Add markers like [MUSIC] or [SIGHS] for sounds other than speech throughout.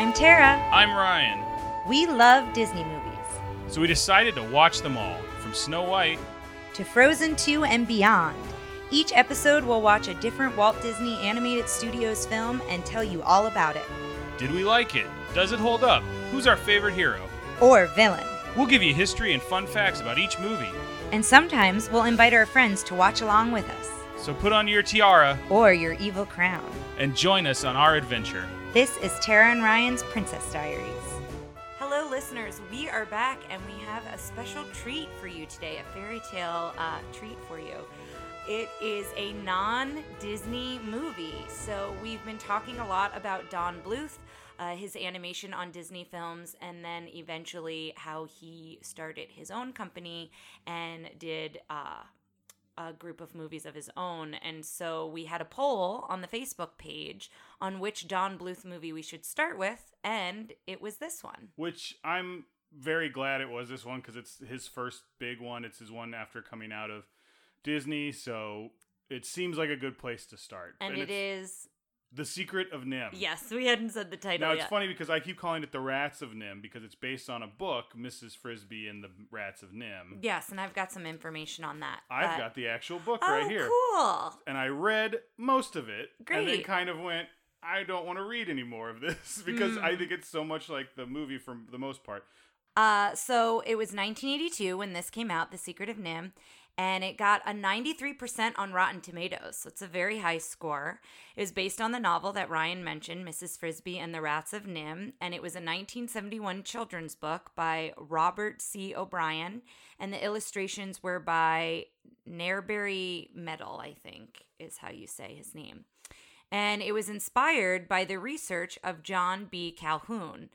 I'm Tara. I'm Ryan. We love Disney movies. So we decided to watch them all, from Snow White. To Frozen 2 and beyond. Each episode we'll watch a different Walt Disney Animated Studios film and tell you all about it. Did we like it? Does it hold up? Who's our favorite hero? Or villain. We'll give you history and fun facts about each movie. And sometimes we'll invite our friends to watch along with us. So put on your tiara Or your evil crown. and join us on our adventure. This is Tara and Ryan's Princess Diaries. Hello, listeners. We are back and we have a special treat for you today a fairy tale uh, treat for you. It is a non Disney movie. So, we've been talking a lot about Don Bluth, uh, his animation on Disney films, and then eventually how he started his own company and did. Uh, a group of movies of his own. And so we had a poll on the Facebook page on which Don Bluth movie we should start with, and it was this one. Which I'm very glad it was this one because it's his first big one. It's his one after coming out of Disney. So it seems like a good place to start. And, it it's is The Secret of NIMH. yes, we hadn't said the title Now it's yet. funny because I keep calling it the Rats of NIMH because it's based on a book, Mrs. Frisby and the Rats of NIMH. Yes, and I've got some information on that. I've but- got the actual book oh, right here. cool. And I read most of it Great. and then kind of went, I don't want to read any more of this [LAUGHS] because Hmm. I think it's so much like the movie for the most part. Uh, so it was 1982 when this came out, The Secret of NIMH, and it got a 93% on Rotten Tomatoes. So it's a very high score. It was based on the novel that Ryan mentioned, Mrs. Frisby and the Rats of NIMH, and it was a 1971 children's book by Robert C. O'Brien, and the illustrations were by Newbery Medal, I think is how you say his name. And it was inspired by the research of John B. Calhoun.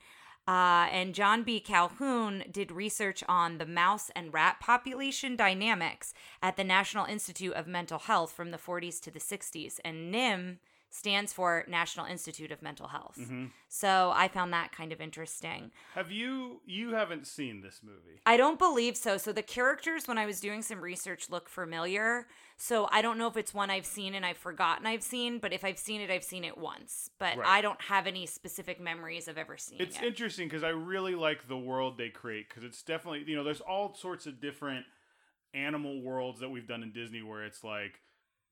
Uh, and John B. Calhoun did research on the mouse and rat population dynamics at the National Institute of Mental Health from the 40s to the 60s. And NIMH stands for National Institute of Mental Health. Mm-hmm. So I found that kind of interesting. Have you you haven't seen this movie? I don't believe so. So the characters, when I was doing some research, look familiar. So I don't know if it's one I've seen and I've forgotten I've seen, but if I've seen it, I've seen it once. But Right. I don't have any specific memories of ever seeing It's it. It's interesting because I really like the world they create because it's definitely you know there's all sorts of different animal worlds that we've done in Disney where it's like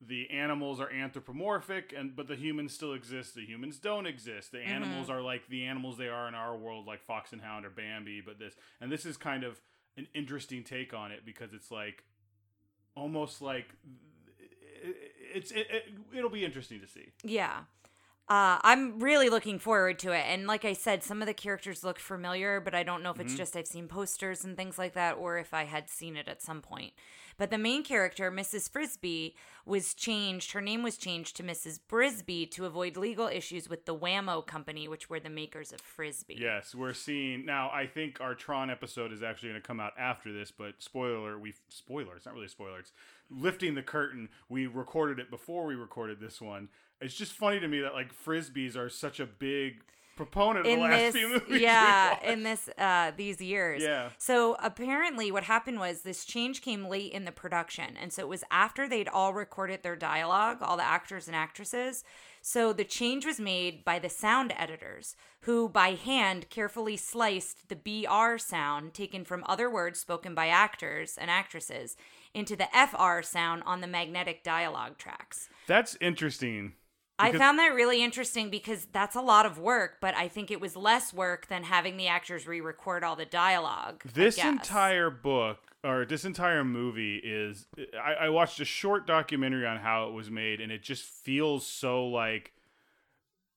the animals are anthropomorphic and but the humans still exist. The humans don't exist. The mm-hmm. animals are like the animals they are in our world like fox and hound or bambi but this and this is kind of an interesting take on it because it's like almost like it's it, it, it'll be interesting to see. Yeah. Uh, I'm really looking forward to it. And like I said, some of the characters look familiar, but I don't know if Mm-hmm. it's just I've seen posters and things like that or if I had seen it at some point. But the main character, Mrs. Frisby, was changed. Her name was changed to Mrs. Brisby to avoid legal issues with the Wham-O Company, which were the makers of Frisbee. Yes, we're seeing now. I think our Tron episode is actually going to come out after this, but spoiler, we spoiler. It's not really a spoiler. It's lifting the curtain. We recorded it before we recorded this one. It's just funny to me that like frisbees are such a big proponent of in the last this few movies. yeah in this uh these years Yeah. so apparently what happened was this change came late in the production and so it was after they'd all recorded their dialogue all the actors and actresses so the change was made by the sound editors who by hand carefully sliced the br sound taken from other words spoken by actors and actresses into the fr sound on the magnetic dialogue tracks That's interesting. I found that really interesting because that's a lot of work, but I think it was less work than having the actors re record all the dialogue. This entire book or this entire movie is I, I watched a short documentary on how it was made and it just feels so like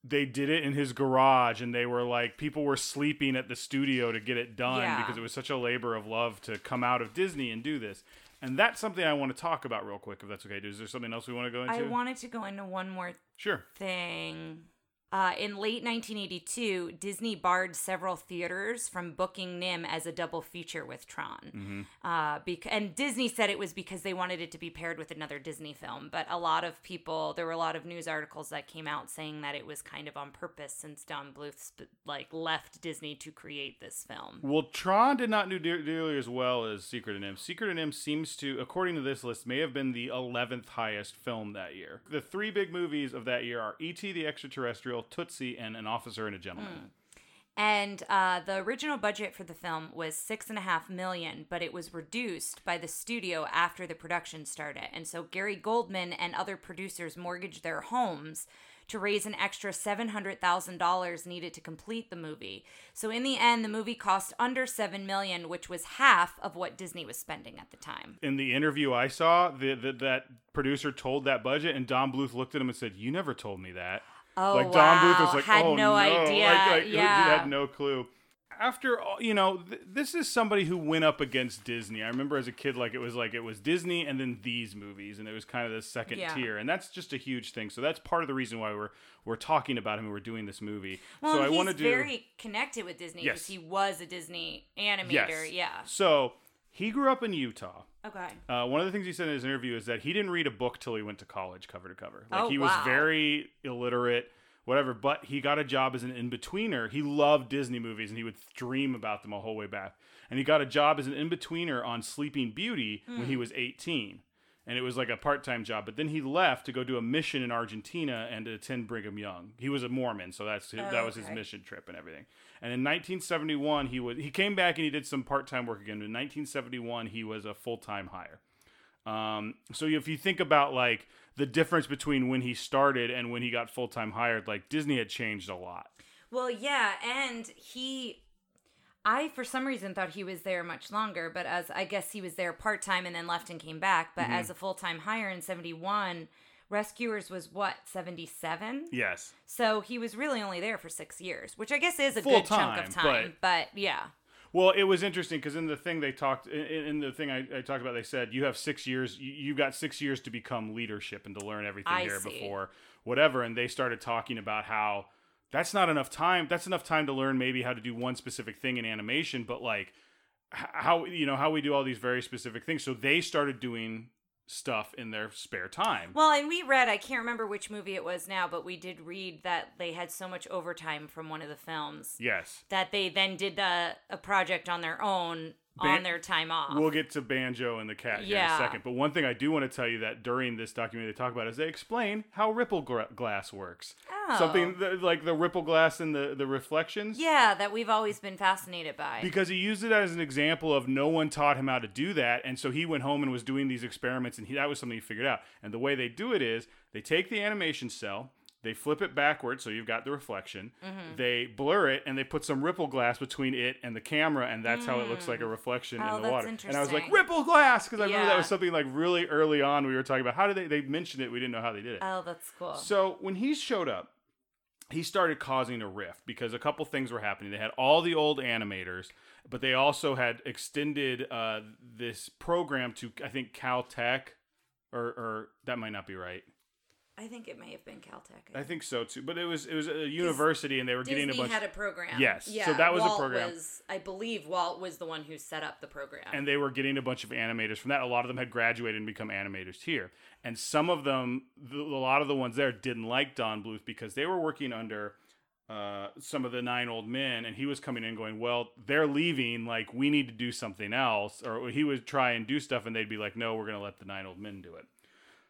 they did it in his garage and they were like people were sleeping at the studio to get it done Yeah. because it was such a labor of love to come out of Disney and do this. And that's something I want to talk about real quick if that's okay. Is there something else we want to go into? I wanted to go into one more Sure. thing. Uh, in late 1982, Disney barred several theaters from booking NIMH as a double feature with Tron. Uh, bec- and Disney said it was because they wanted it to be paired with another Disney film. But a lot of people, there were a lot of news articles that came out saying that it was kind of on purpose since Don Bluth sp- like left Disney to create this film. Well, Tron did not do nearly as well as Secret of NIMH. Secret of NIMH seems to, according to this list, may have been the 11th highest film that year. The three big movies of that year are E.T. the Extraterrestrial, Tootsie, and An Officer and a Gentleman. And uh, the original budget for the film was six and a half million, but it was reduced by the studio after the production started. And so Gary Goldman and other producers mortgaged their homes to raise an extra $700,000 needed to complete the movie. So in the end, the movie cost under 7 million, which was half of what Disney was spending at the time. In the interview I saw, the, the, that producer told that budget, and Don Bluth looked at him and said, "You never told me that." Oh, like Don Bluth wow. was like, Had "Oh no idea. Like, like, he Yeah. had no clue. After all, you know, th- this is somebody who went up against Disney. I remember as a kid, like it was like it was Disney and then these movies, and it was kind of the second Yeah. tier, and that's just a huge thing. So that's part of the reason why we're we're talking about him and we're doing this movie. Well, so I want to do very connected with Disney because Yes. he was a Disney animator. yes, Yeah. So he grew up in Utah. Okay. Uh, one of the things he said in his interview is that he didn't read a book till he went to college, cover to cover. Like Oh, he was wow. very illiterate, whatever. But he got a job as an in betweener. He loved Disney movies and he would dream about them a whole way back. And he got a job as an in betweener on Sleeping Beauty when he was 18. And it was like a part time job. But then he left to go do a mission in Argentina and to attend Brigham Young. He was a Mormon, so that's his, Oh, that was his mission trip and everything. And in 1971, he was he came back and he did some part time work again. In 1971, he was a full time hire. Um, so if you think about like the difference between when he started and when he got full time hired, like Disney had changed a lot. Well, yeah, and he I for some reason thought he was there much longer, but as I guess he was there part-time and then left and came back, Mm-hmm. but as a full-time hire in 71, Rescuers was what, 77? Yes. So he was really only there for 6 years, which I guess is a good chunk of time, but, yeah. Well, it was interesting because in the thing they talked, in, in the thing I, I talked about, they said you have six years, you, you've got six years to become leadership and to learn everything I here see. before whatever. And they started talking about how that's not enough time. That's enough time to learn maybe how to do one specific thing in animation, but like how you know how we do all these very specific things. So they started doing stuff in their spare time. Well, and we read, I can't remember which movie it was now, but we did read that they had so much overtime from one of the films yes. that they then did the, a project on their own Ban- on their time off. We'll get to Banjo and the cat here in a second. But one thing I do want to tell you that during this documentary they talk about is they explain how ripple glass works. Oh. Something th- like the ripple glass and the, the reflections. Yeah, that we've always been fascinated by. Because he used it as an example of no one taught him how to do that. And so he went home and was doing these experiments, and he, that was something he figured out. And the way they do it is they take the animation cell, they flip it backwards, so you've got the reflection. Mm-hmm. They blur it, and they put some ripple glass between it and the camera, and that's how it looks like a reflection Oh, in the that's water. And I was like, ripple glass! Because I remember that was something like really early on we were talking about. How did they, they mentioned it? We didn't know how they did it. oh, that's cool. So when he showed up, he started causing a rift because a couple things were happening. They had all the old animators, but they also had extended uh, this program to I think Caltech, or or that might not be right. I think it may have been Caltech. I think so too. But it was it was a university, and they were Disney getting a bunch. had a program. Yes, yeah, so that was a program. Was, I believe Walt was the one who set up the program. and they were getting a bunch of animators from that. A lot of them had graduated and become animators here, and some of them, the, a lot of the ones there, didn't like Don Bluth because they were working under uh, some of the nine old men, and he was coming in going, "Well, they're leaving. Like we need to do something else," or he would try and do stuff, and they'd be like, "No, we're going to let the nine old men do it."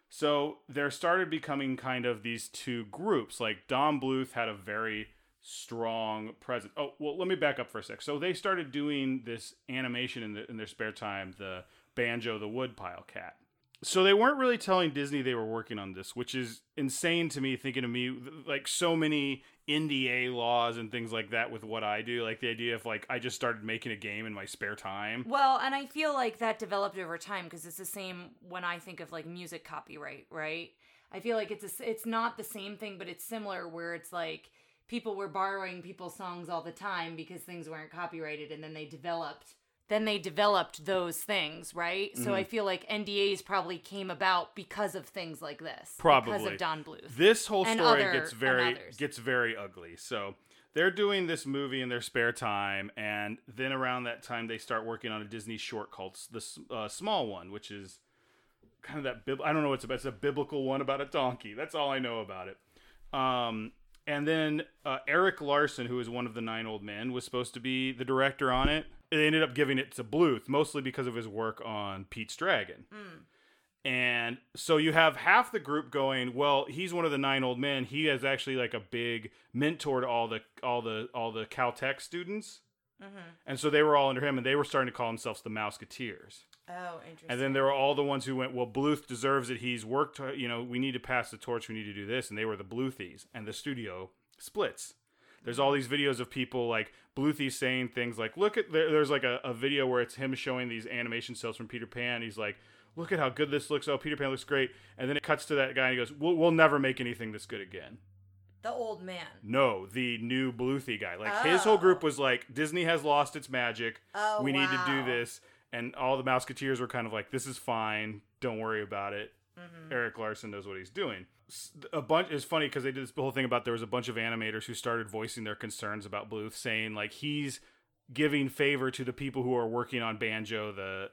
So there started becoming kind of these two groups. Like Don Bluth had a very strong presence. Oh, well, let me back up for a sec. So they started doing this animation in, the, in their spare time, the Banjo the Woodpile Cat. So they weren't really telling Disney they were working on this, which is insane to me. Thinking of me like so many NDA laws and things like that with what I do. Like the idea of like I just started making a game in my spare time. well, and I feel like that developed over time because it's the same when I think of like music copyright, right? I feel like it's a, it's not the same thing, but it's similar where it's like people were borrowing people's songs all the time because things weren't copyrighted, and then they developed then they developed those things, right? So Mm-hmm. I feel like NDAs probably came about because of things like this. Probably Because of Don Bluth. This whole story other- gets very gets very ugly. So they're doing this movie in their spare time, and then around that time they start working on a Disney short called the uh, Small One, which is kind of that. Bib- I don't know what it's about. It's a biblical one about a donkey. That's all I know about it. Um, and then uh, Eric Larson, who is one of the nine old men, was supposed to be the director on it. They ended up giving it to Bluth, mostly because of his work on Pete's Dragon. And so you have half the group going, well, he's one of the nine old men. He is actually like a big mentor to all the all the all the Caltech students. Mm-hmm. And so they were all under him, and they were starting to call themselves the Mouseketeers. Oh, interesting. And then there were all the ones who went, well, Bluth deserves it. He's worked, you know, we need to pass the torch. We need to do this. And they were the Bluthies. And the studio splits. There's all mm-hmm. these videos of people like Bluthy saying things like, look at, there, there's like a, a video where it's him showing these animation cells from Peter Pan. He's like, look at how good this looks. Oh, Peter Pan looks great. And then it cuts to that guy and he goes, we'll, we'll never make anything this good again. The old man. No, the new Bluthy guy. Like his whole group Oh. was like, Disney has lost its magic. Oh, we need to do this. And all the Mouseketeers were kind of like, this is fine. Don't worry about it. Mm-hmm. Eric Larson knows what he's doing. A bunch is funny because they did this whole thing about there was a bunch of animators who started voicing their concerns about Bluth, saying like he's giving favor to the people who are working on Banjo, the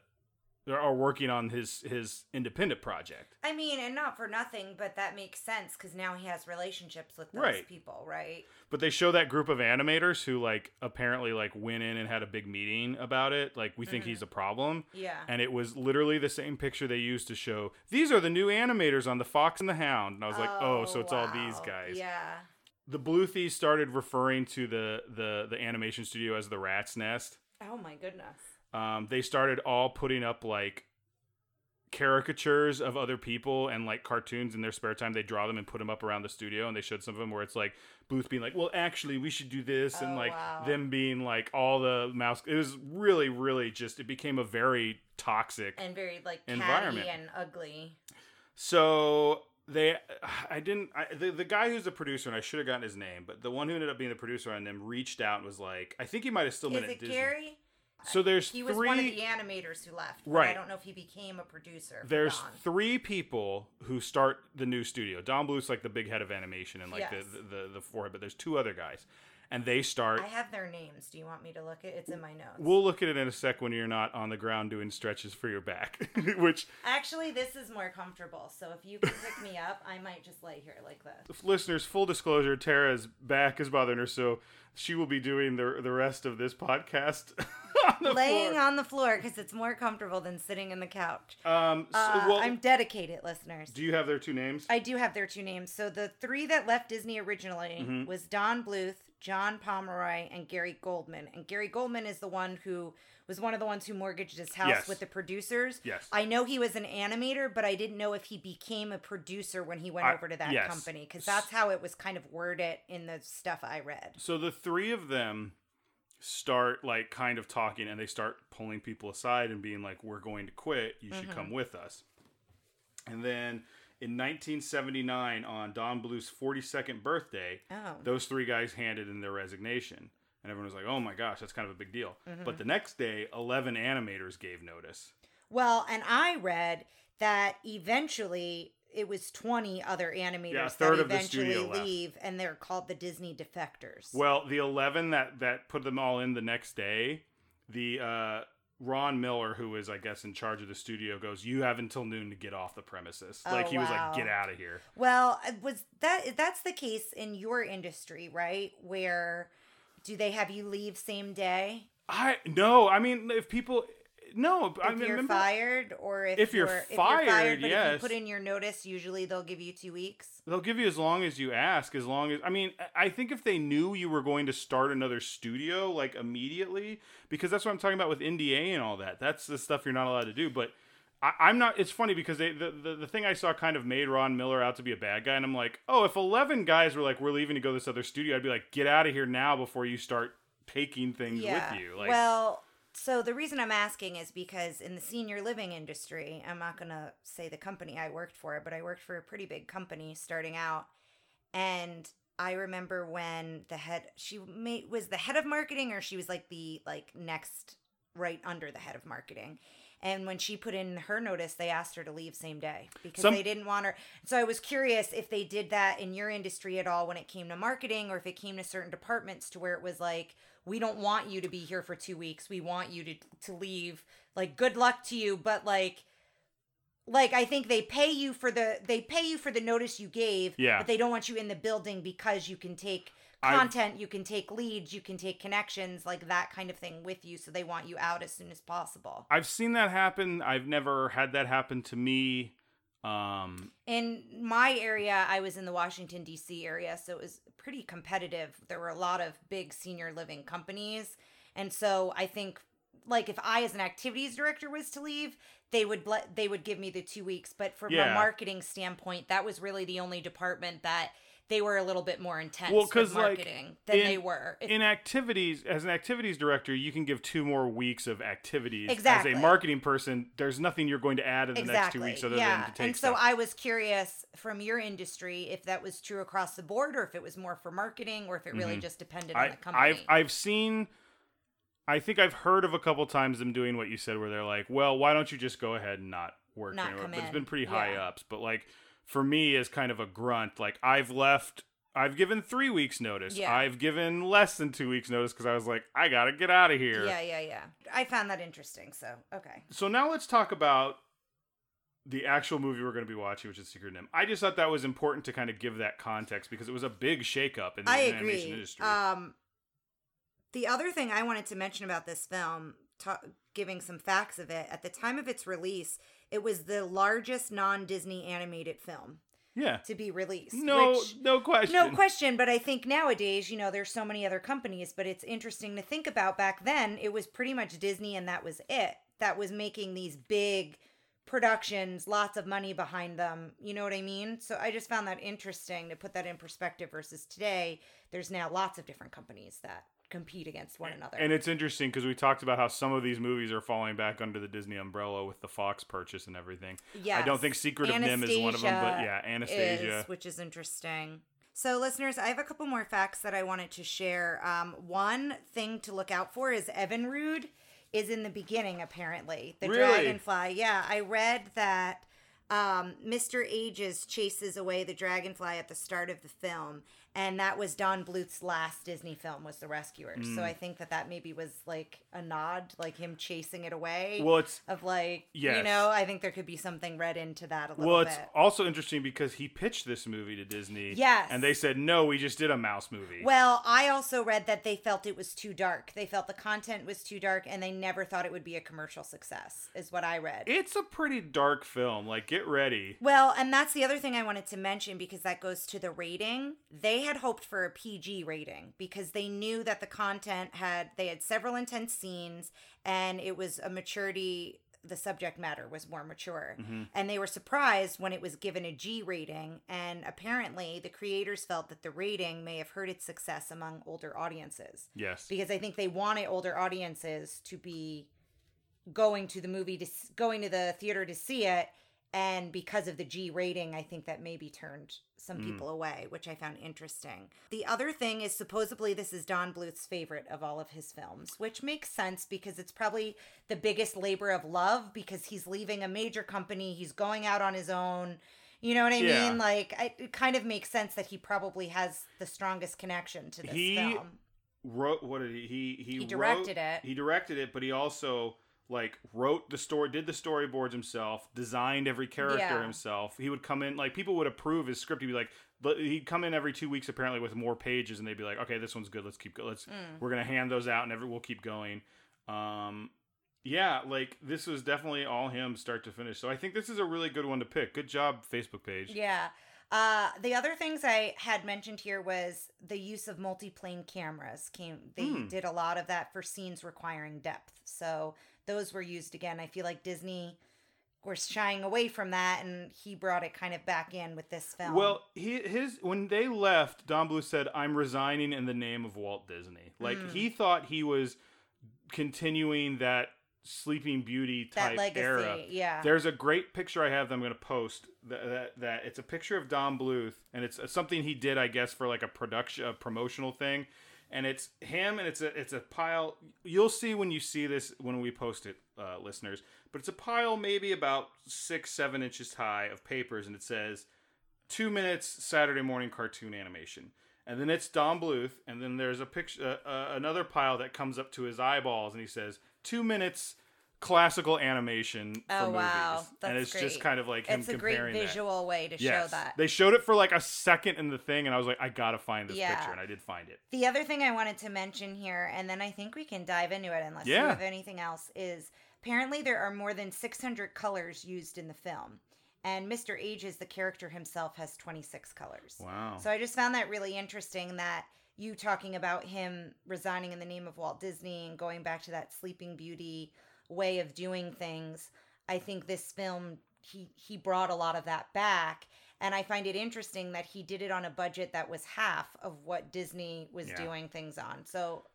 are working on his his independent project. I mean, and not for nothing, but that makes sense because now he has relationships with those Right. people, right? But they show that group of animators who like apparently like went in and had a big meeting about it. Like we think he's mm-hmm. a problem. Yeah. And it was literally the same picture they used to show these are the new animators on the Fox and the Hound. And I was like, oh, so it's all these oh, guys. Yeah. The Bluthies started referring to the the the animation studio as the Rat's Nest. Oh my goodness. Um, they started all putting up like caricatures of other people and like cartoons in their spare time. They draw them and put them up around the studio, and they showed some of them where it's like Booth being like, "Well, actually, we should do this," and Oh, like wow. them being like all the mouse. It was really, really just. It became a very toxic And very like Environment. and ugly. So they, I didn't. I, the the guy who's the producer, and I should have gotten his name, but the one who ended up being the producer on them reached out and was like, I think he might have still Is been at Disney. Gary? So there's He was three. one of the animators who left. Right. I don't know if he became a producer. there's Don. three people who start the new studio. Don Bluth's like the big head of animation and like Yes. the, the, the the forehead, but there's two other guys, and they start. I have their names. Do you want me to look at? It? It's in my notes. We'll look at it in a sec when you're not on the ground doing stretches for your back, [LAUGHS] which Actually, this is more comfortable. So if you can pick me up, I might just lay here like this. listeners, full disclosure, Tara's back is bothering her, so she will be doing the the rest of this podcast [LAUGHS] on Laying floor. on the floor because it's more comfortable than sitting in the couch. Um, so, Uh, well, I'm dedicated, listeners. do you have their two names? I do have their two names. So the three that left Disney originally Mm-hmm. was Don Bluth, John Pomeroy, and Gary Goldman. And Gary Goldman is the one who was one of the ones who mortgaged his house Yes. with the producers. Yes. I know he was an animator, but I didn't know if he became a producer when he went I- over to that yes. company because that's how it was kind of worded in the stuff I read. So the three of them start like kind of talking and they start pulling people aside and being like, We're going to quit. You should come mm-hmm. with us. And then in 1979, on Don Bluth's 42nd birthday, Oh. those three guys handed in their resignation. And everyone was like, oh my gosh, that's kind of a big deal. But the next day, 11 animators gave notice. Well, and I read that eventually it was 20 other animators Yeah, that eventually studio left. leave and they're called the Disney defectors. Well, the 11 that, that put them all in the next day, the uh, Ron Miller, who is, I guess, in charge of the studio, goes, You have until noon to get off the premises. Oh, like, he was like, Get out of here. Well, was that that's the case in your industry, right? Where do they have you leave same day I, no, I mean, if people, no, if I mean, you're remember, fired, or if, If you're fired, but if yes. you put in your notice, usually they'll give you two weeks. They'll give you as long as you ask, as long as I mean, I think if they knew you were going to start another studio like immediately, because that's what I'm talking about with NDA and all that. That's the stuff you're not allowed to do. But I, I'm not. It's funny because they the, the the thing I saw kind of made Ron Miller out to be a bad guy, and I'm like, oh, if 11 guys were like, we're leaving to go to this other studio, I'd be like, get out of here now before you start taking things Yeah. with you. Like, well, so the reason I'm asking is because in the senior living industry, I'm not going to say the company I worked for, but I worked for a pretty big company starting out. And I remember when the head she made was the head of marketing or she was like the like next right under the head of marketing. And when she put in her notice, they asked her to leave same day because Some- they didn't want her. So I was curious if they did that in your industry at all when it came to marketing or if it came to certain departments to where it was like, we don't want you to be here for two weeks. We want you to, to leave. Like, good luck to you. But like, like I think they pay you for the they pay you for the notice you gave, Yeah. but they don't want you in the building because you can take I've- content, you can take leads, you can take connections, like that kind of thing with you. So they want you out as soon as possible. I've seen that happen. I've never had that happen to me. Um, In my area, I was in the Washington D.C. area, so it was pretty competitive. There were a lot of big senior living companies, and so I think, like, if I as an activities director was to leave, they would let they would give me the two weeks. But from Yeah. a marketing standpoint, that was really the only department that they were a little bit more intense Well, with 'cause, like, marketing than in- they were. If- in activities, as an activities director, you can give two more weeks of activities. Exactly. As a marketing person, there's nothing you're going to add in the next two weeks other yeah. than to take and so stuff. I was curious from your industry if that was true across the board, or if it was more for marketing, or if it really just depended on Mm-hmm. The company. I've I've seen. I think I've heard of a couple times them doing what you said, where they're like, "Well, why don't you just go ahead and not work Not anymore?" come But it's in. been pretty high Yeah. ups. But like for me, as kind of a grunt, like I've left. I've given three weeks notice. Yeah. I've given less than two weeks notice because I was like, I gotta get out of here. Yeah, yeah, yeah. I found that interesting. So, okay. So now let's talk about the actual movie we're going to be watching, which is Secret NIMH. I just thought that was important to kind of give that context because it was a big shakeup in the I animation agree. industry. Um, the other thing I wanted to mention about this film, ta- giving some facts of it, at the time of its release, it was the largest non-Disney animated film yeah. to be released. No, which- no question. No question, but I think nowadays, you know, there's so many other companies, but it's interesting to think about back then, it was pretty much Disney and that was it. That was making these big productions, lots of money behind them. You know what I mean? So I just found that interesting to put that in perspective versus today, there's now lots of different companies that compete against one another. And it's interesting because we talked about how some of these movies are falling back under the Disney umbrella with the Fox purchase and everything. Yeah, I don't think Secret of NIMH is one of them, but yeah, Anastasia. is, which is interesting. So, listeners, I have a couple more facts that I wanted to share. Um, one thing to look out for is Evinrude is in the beginning, apparently. The Really? dragonfly. Yeah, I read that um, Mr. Ages chases away the dragonfly at the start of the film, and that was Don Bluth's last Disney film was The Rescuers. Mm. So I think that that maybe was like a nod, like him chasing it away. Well, it's of like, yes. you know, I think there could be something read into that a little bit. well, bit. it's also interesting because he pitched this movie to Disney. Yes. And they said, no, we just did a mouse movie. Well, I also read that they felt it was too dark. They felt the content was too dark and they never thought it would be a commercial success, is what I read. it's a pretty dark film. Like, get ready. well, and that's the other thing I wanted to mention because that goes to the rating. They had hoped for a PG rating because they knew that the content had, they had several intense scenes and it was a maturity. The subject matter was more mature. Mm-hmm. And they were surprised when it was given a G rating. And apparently, the creators felt that the rating may have hurt its success among older audiences. Yes. because I think they wanted older audiences to be going to the movie to going to the theater to see it and because of the G rating I think that maybe turned some hmm. people away which I found interesting. The other thing is supposedly this is Don Bluth's favorite of all of his films which makes sense because it's probably the biggest labor of love because he's leaving a major company he's going out on his own you know what I Yeah. mean like it kind of makes sense that he probably has the strongest connection to this He film wrote what did he he he, He directed wrote- it. He directed it, but he also like wrote the story, did the storyboards himself, designed every character Yeah. himself. He would come in like people would approve his script. He'd be like, he'd come in every two weeks apparently with more pages, and they'd be like, okay, this one's good. Let's keep go. Let's Mm. we're gonna hand those out, and every we'll keep going. Um, yeah, like this was definitely all him start to finish. So I think this is a really good one to pick. Good job, Facebook page. Yeah. Uh, the other things I had mentioned here was the use of multi-plane cameras. Came they Hmm. did a lot of that for scenes requiring depth. So those were used again. I feel like Disney was shying away from that, and he brought it kind of back in with this film. Well, he his when they left, Don Bluth said, "I'm resigning in the name of Walt Disney." Like Mm. he thought he was continuing that Sleeping Beauty that type legacy, era. yeah. There's a great picture I have that I'm going to post that, that that it's a picture of Don Bluth and it's something he did I guess for like a production a promotional thing and it's him, and it's a it's a pile. You'll see when you see this when we post it, uh, listeners. But it's a pile maybe about six seven inches high of papers, and it says two minutes Saturday morning cartoon animation. And then it's Don Bluth, and then there's a picture, uh, uh, another pile that comes up to his eyeballs, and he says two minutes classical animation for Oh movies. wow, that's and it's great. just kind of like him it's a great comparing that. visual way to show that. They showed it for like a second in the thing, and I was like, I gotta find this Yeah. picture, and I did find it. The other thing I wanted to mention here, and then I think we can dive into it unless you have anything else, is apparently there are more than 600 colors used in the film. And Mr. Ages, the character himself, has 26 colors. Wow. So I just found that really interesting that you talking about him resigning in the name of Walt Disney and going back to that Sleeping Beauty way of doing things. I think this film he he brought a lot of that back and I find it interesting that he did it on a budget that was half of what Disney was Yeah. doing things on. So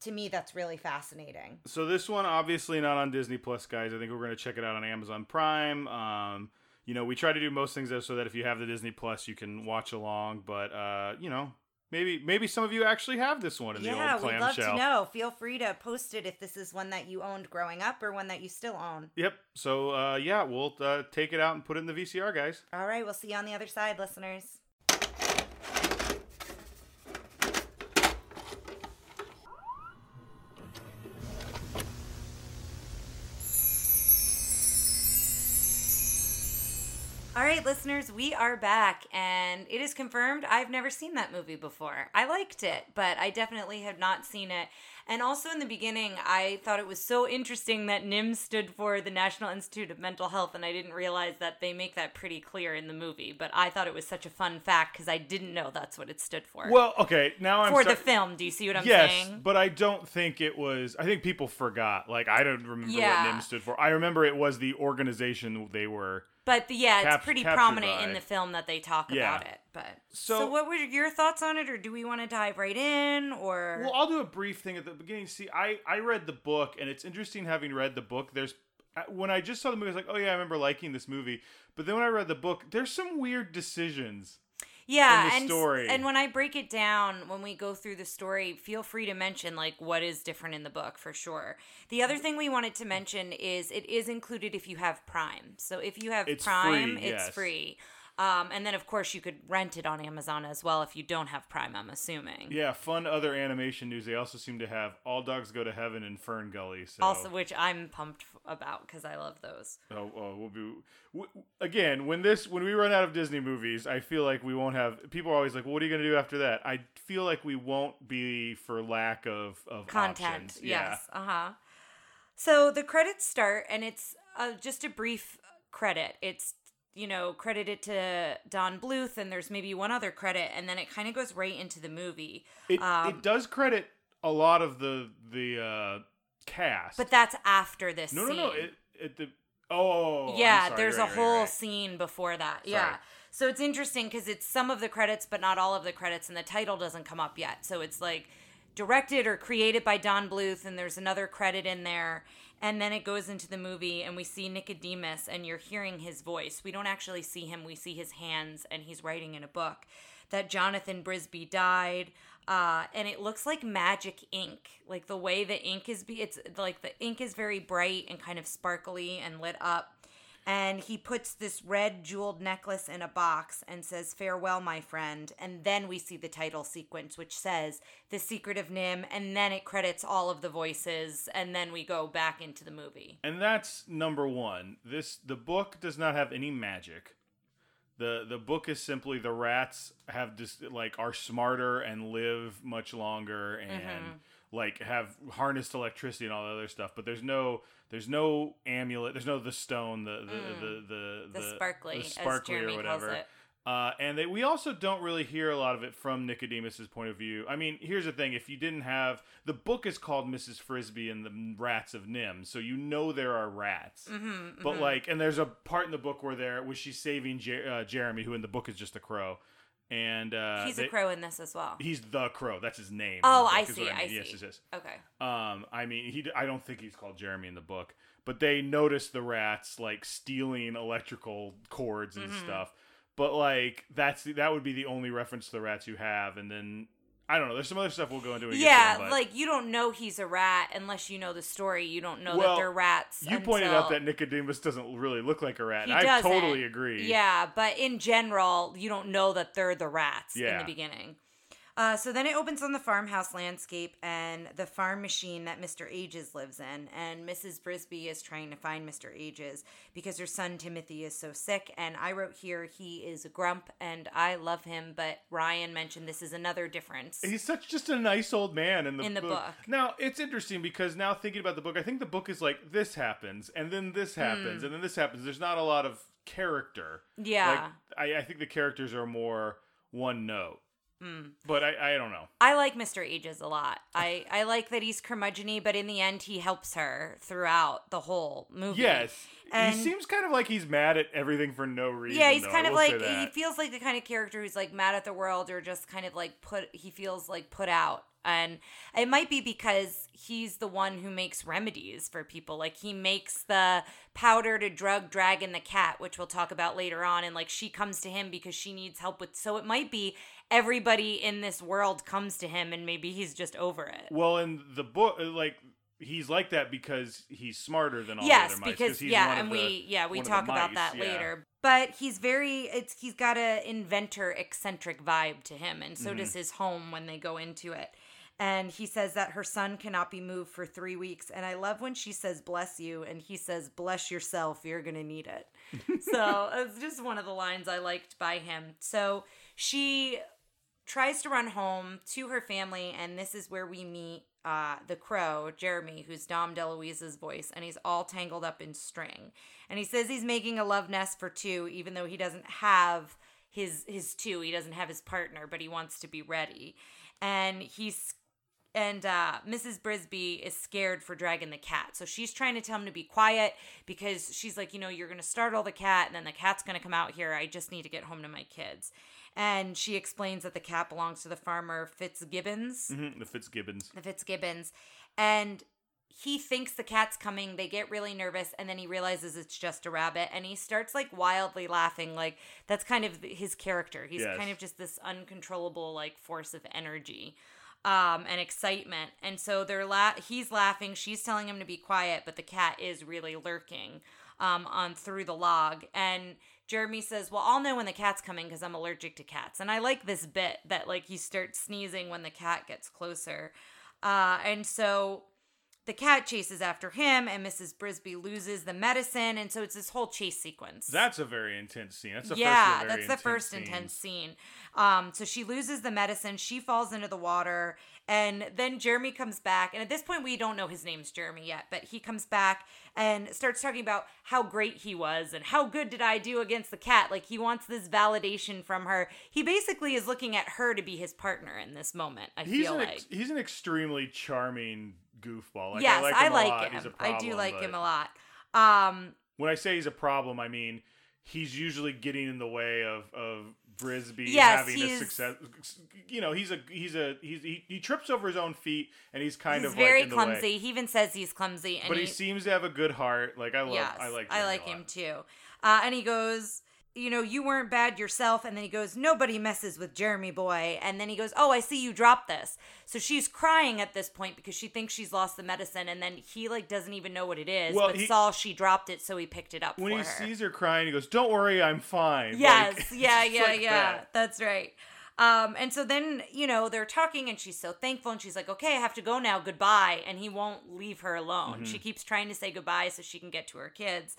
to me that's really fascinating. So this one obviously not on Disney Plus, guys. I think we're gonna check it out on Amazon Prime. Um, you know, we try to do most things so that if you have the Disney Plus, you can watch along. But uh, you know, maybe maybe some of you actually have this one in the old clamshell. yeah, we'd love to know. Feel free to post it if this is one that you owned growing up or one that you still own. Yep. So uh, yeah, we'll uh, take it out and put it in the VCR, guys. All right, we'll see you on the other side, listeners. Right, listeners, we are back, and it is confirmed I've never seen that movie before. I liked it, but I definitely have not seen it. And also in the beginning, I thought it was so interesting that NIMS stood for the National Institute of Mental Health, and I didn't realize that they make that pretty clear in the movie. But I thought it was such a fun fact because I didn't know that's what it stood for. Well, okay, now I'm for the film, do you see what I'm yes, saying? but I don't think it was. I think people forgot. Like I don't remember Yeah. what NIMH stood for. I remember it was the organization they were. But the, yeah, Cap- it's pretty prominent by- in the film that they talk Yeah. about it. But so, So- what were your thoughts on it, or do we want to dive right in, or Well, I'll do a brief thing at the beginning. See, I I read the book, and it's interesting having read the book. There's uh, when I just saw the movie, I was like, oh yeah, I remember liking this movie. But then when I read the book, there's some weird decisions. Yeah, and story. and when I break it down, when we go through the story, feel free to mention like what is different in the book for sure. The other thing we wanted to mention is it is included if you have Prime. So if you have It's Prime, free, it's yes. free. Um, and then of course you could rent it on Amazon as well if you don't have Prime. I'm assuming. Yeah, fun other animation news. They also seem to have All Dogs Go to Heaven and FernGully. So Also, which I'm pumped about because I love those. Oh, oh, we'll be w- again when this when we run out of Disney movies. I feel like we won't have. People are always like, well, "What are you going to do after that?" I feel like we won't be for lack of of content. options. Yeah. Yes. Uh huh. So the credits start, and it's uh, just a brief credit. It's you know credit it to Don Bluth, and there's maybe one other credit, and then it kind of goes right into the movie. It Um, it does credit a lot of the the uh, cast, But that's after this. no, no, scene. no. It, it the oh I'm yeah, sorry, there's right, a right, whole right. scene before that. Sorry. Yeah. So it's interesting because it's some of the credits, but not all of the credits, and the title doesn't come up yet. So it's like directed or created by Don Bluth, and there's another credit in there. And then it goes into the movie, and we see Nicodemus, and you're hearing his voice. We don't actually see him, we see his hands, and he's writing in a book that Jonathan Brisby died. Uh, and it looks like magic ink, like the way the ink is. Be- it's like the ink is very bright and kind of sparkly and lit up and he puts this red jeweled necklace in a box and says farewell my friend and then we see the title sequence which says the secret of NIMH and then it credits all of the voices and then we go back into the movie and that's number one. This the book does not have any magic. the The book is simply the rats have just like are smarter and live much longer and Mm-hmm. like have harnessed electricity and all the other stuff. But there's no there's no amulet. There's no the stone. The the the the, Mm. the, sparkly the sparkly or whatever. Uh, and they, we also don't really hear a lot of it from Nicodemus's point of view. I mean, here's the thing: if you didn't have the book is called Mrs. Frisby and the Rats of NIMH, so you know there are rats. Mm-hmm, But like, and there's a part in the book where there was she's saving Jer- uh, Jeremy, who in the book is just a crow, and uh, he's they- a crow in this as well He's the crow. That's his name. Oh, I see, I mean. Yes, see. yes, yes. okay Um, I mean, he. I don't think he's called Jeremy in the book, but they notice the rats like stealing electrical cords and Mm-hmm. stuff. But like that's that would be the only reference to the rats you have, and then I don't know. There's some other stuff we'll go into. yeah, them, like you don't know he's a rat unless you know the story. You don't know Well, that they're rats. you pointed out that Nicodemus doesn't really look like a rat. I totally agree. Yeah, but in general, you don't know that they're the rats in the beginning. Uh, so then it opens on the farmhouse landscape and the farm machine that Mr. Ages lives in. And Mrs. Brisby is trying to find Mr. Ages because her son Timothy is so sick. And I wrote here he is a grump and I love him, but Ryan mentioned this is another difference. He's such just a nice old man in the In the book. Now it's interesting because now thinking about the book, I think the book is like this happens and then this happens and then this happens. There's not a lot of character. Hmm. Yeah. Like I, I think the characters are more one note. Hmm. But I, I don't know. I like Mr. Ages a lot. I, I like that he's curmudgeony, but in the end, he helps her throughout the whole movie. Yes. And- he seems kind of like he's mad at everything for no reason. Yeah, he's though, kind of like he feels like the kind of character who's like mad at the world or just kind of like put he feels like put out. And it might be because he's the one who makes remedies for people. Like he makes the powder to drug Dragon the cat, which we'll talk about later on. And like she comes to him because she needs help with. So it might be everybody in this world comes to him and maybe he's just over it. Well, in the book, like he's like that because he's smarter than all yes the other mice. because he's yeah and the- we yeah we one of the talk about that yeah. later but he's very it's he's got a inventor eccentric vibe to him and so Mm-hmm. does his home when they go into it and he says that her son cannot be moved for three weeks and i love when she says bless you and he says bless yourself you're gonna need it [LAUGHS] so it's just one of the lines i liked by him so she tries to run home to her family, and this is where we meet uh, the crow, Jeremy, who's Dom DeLuise's voice, and he's all tangled up in string. And he says he's making a love nest for two, even though he doesn't have his his two. He doesn't have his partner, but he wants to be ready. And he's and uh, Mrs. Brisby is scared for Dragon the cat. So she's trying to tell him to be quiet because she's like, you know, you're going to startle the cat and then the cat's going to come out here. I just need to get home to my kids. And she explains that the cat belongs to the farmer Fitzgibbons Mhm, the Fitzgibbons. the Fitzgibbons, and he thinks the cat's coming. They get really nervous, and then he realizes it's just a rabbit, and he starts like wildly laughing. Like that's kind of his character. He's Yes. kind of just this uncontrollable like force of energy. Um, and excitement, and so they're la- he's laughing. She's telling him to be quiet, but the cat is really lurking um, on through the log. And Jeremy says, "Well, I'll know when the cat's coming because I'm allergic to cats." And I like this bit that like he starts sneezing when the cat gets closer. Uh, and so the cat chases after him, and Mrs. Brisby loses the medicine, and so it's this whole chase sequence. That's a very intense scene. That's the yeah, first very that's the intense first intense scene. Um, so she loses the medicine, she falls into the water, and then Jeremy comes back. And at this point, we don't know his name's Jeremy yet, but he comes back and starts talking about how great he was and how good did I do against the cat. Like he wants this validation from her. He basically is looking at her to be his partner in this moment. I He's feel an like. he's an extremely charming goofball. Like, yes, I like I him like a lot. him. A I do like him a lot. Um, When I say he's a problem, I mean he's usually getting in the way of of Brisby Yes, having a success. You know, he's a he's a he's he, he trips over his own feet and he's kind he's of very like in the way. clumsy. He even says he's clumsy, and But he, he, seems to have a good heart. Like I love, yes, I like, I like him too. Uh, and he goes, you know, you weren't bad yourself. And then he goes, nobody messes with Jeremy boy. And then he goes, oh, I see you dropped this. So she's crying at this point because she thinks she's lost the medicine, and then he like doesn't even know what it is. Well, but he- saw she dropped it, so he picked it up When he her. sees her crying, he goes, "Don't worry, I'm fine." Yes, [LAUGHS] Like, yeah, yeah, like yeah. that. That's right. Um, and so then, you know, they're talking and she's so thankful and she's like, okay, I have to go now. Goodbye. And he won't leave her alone. Mm-hmm. She keeps trying to say goodbye so she can get to her kids.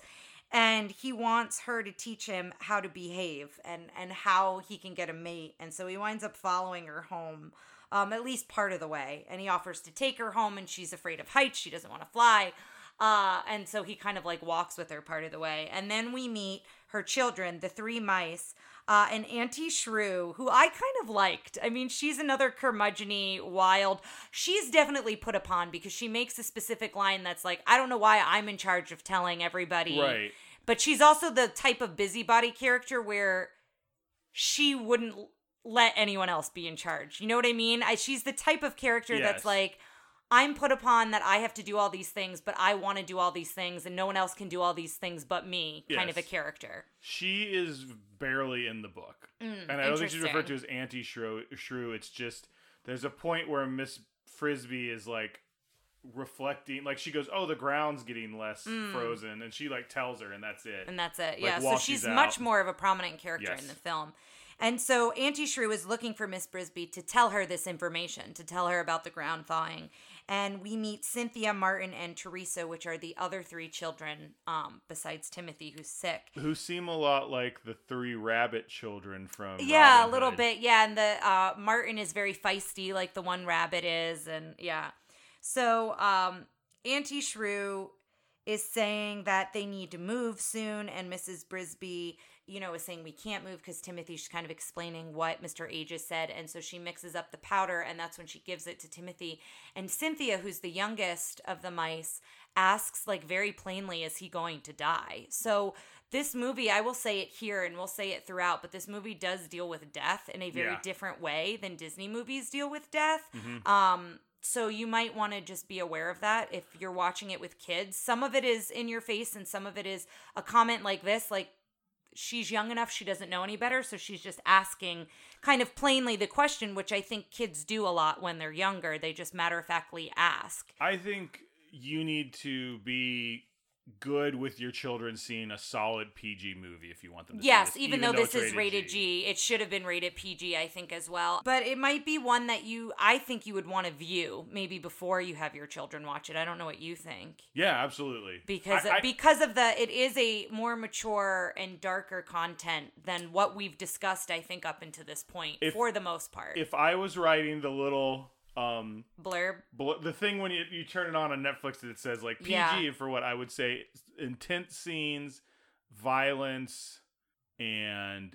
And he wants her to teach him how to behave and, and how he can get a mate. And so he winds up following her home, um, at least part of the way. And he offers to take her home and she's afraid of heights. She doesn't want to fly. Uh, and so he kind of like walks with her part of the way. And then we meet her children, the three mice, uh, and Auntie Shrew, who I kind of liked. I mean, she's another curmudgeony, wild. She's definitely put upon because she makes a specific line that's like, I don't know why I'm in charge of telling everybody. Right. But she's also the type of busybody character where she wouldn't let anyone else be in charge. You know what I mean? I, she's the type of character Yes. that's like, I'm put upon that I have to do all these things, but I want to do all these things, and no one else can do all these things but me. Kind of a character. She is barely in the book, and I don't think she's referred to as Auntie Shrew. Shrew. It's just there's a point where Miss Frisby is like reflecting like she goes oh the ground's getting less Mm. frozen and she like tells her and that's it and that's it. Like, yeah, so she's much more of a prominent character Yes. in the film. And so Auntie Shrew is looking for Miss Brisby to tell her this information, to tell her about the ground thawing. And we meet Cynthia, Martin, and Teresa, which are the other three children, um, besides Timothy, who's sick. who seem a lot like the three rabbit children from Yeah, Robin a little Hood. bit. Yeah, and the uh, Martin is very feisty, like the one rabbit is, and yeah. So um, Auntie Shrew is saying that they need to move soon, and Mrs. Brisby, you know, is saying we can't move because Timothy's kind of explaining what Mr. Ages said, and so she mixes up the powder, and that's when she gives it to Timothy. And Cynthia, who's the youngest of the mice, asks like very plainly, "Is he going to die?" So this movie, I will say it here and we'll say it throughout, but this movie does deal with death in a very Yeah. different way than Disney movies deal with death. Mhm. Um, so you might want to just be aware of that if you're watching it with kids. Some of it is in your face, and some of it is a comment like this, like she's young enough, she doesn't know any better, so she's just asking kind of plainly the question, which I think kids do a lot when they're younger. They just matter of factly ask. I think you need to be good with your children seeing a solid PG movie if you want them to Yes, this, even, though this it's is rated G. it should have been rated PG, I think, as well. But it might be one that you, I think you would want to view maybe before you have your children watch it. I don't know what you think. Yeah, absolutely. Because I- I- because of the, it is a more mature and darker content than what we've discussed. I think up until this point, If- for the most part. if I was writing the little um Blurb. bl- the thing when you, you turn it on on Netflix that it says like PG Yeah. for what I would say intense scenes, violence, and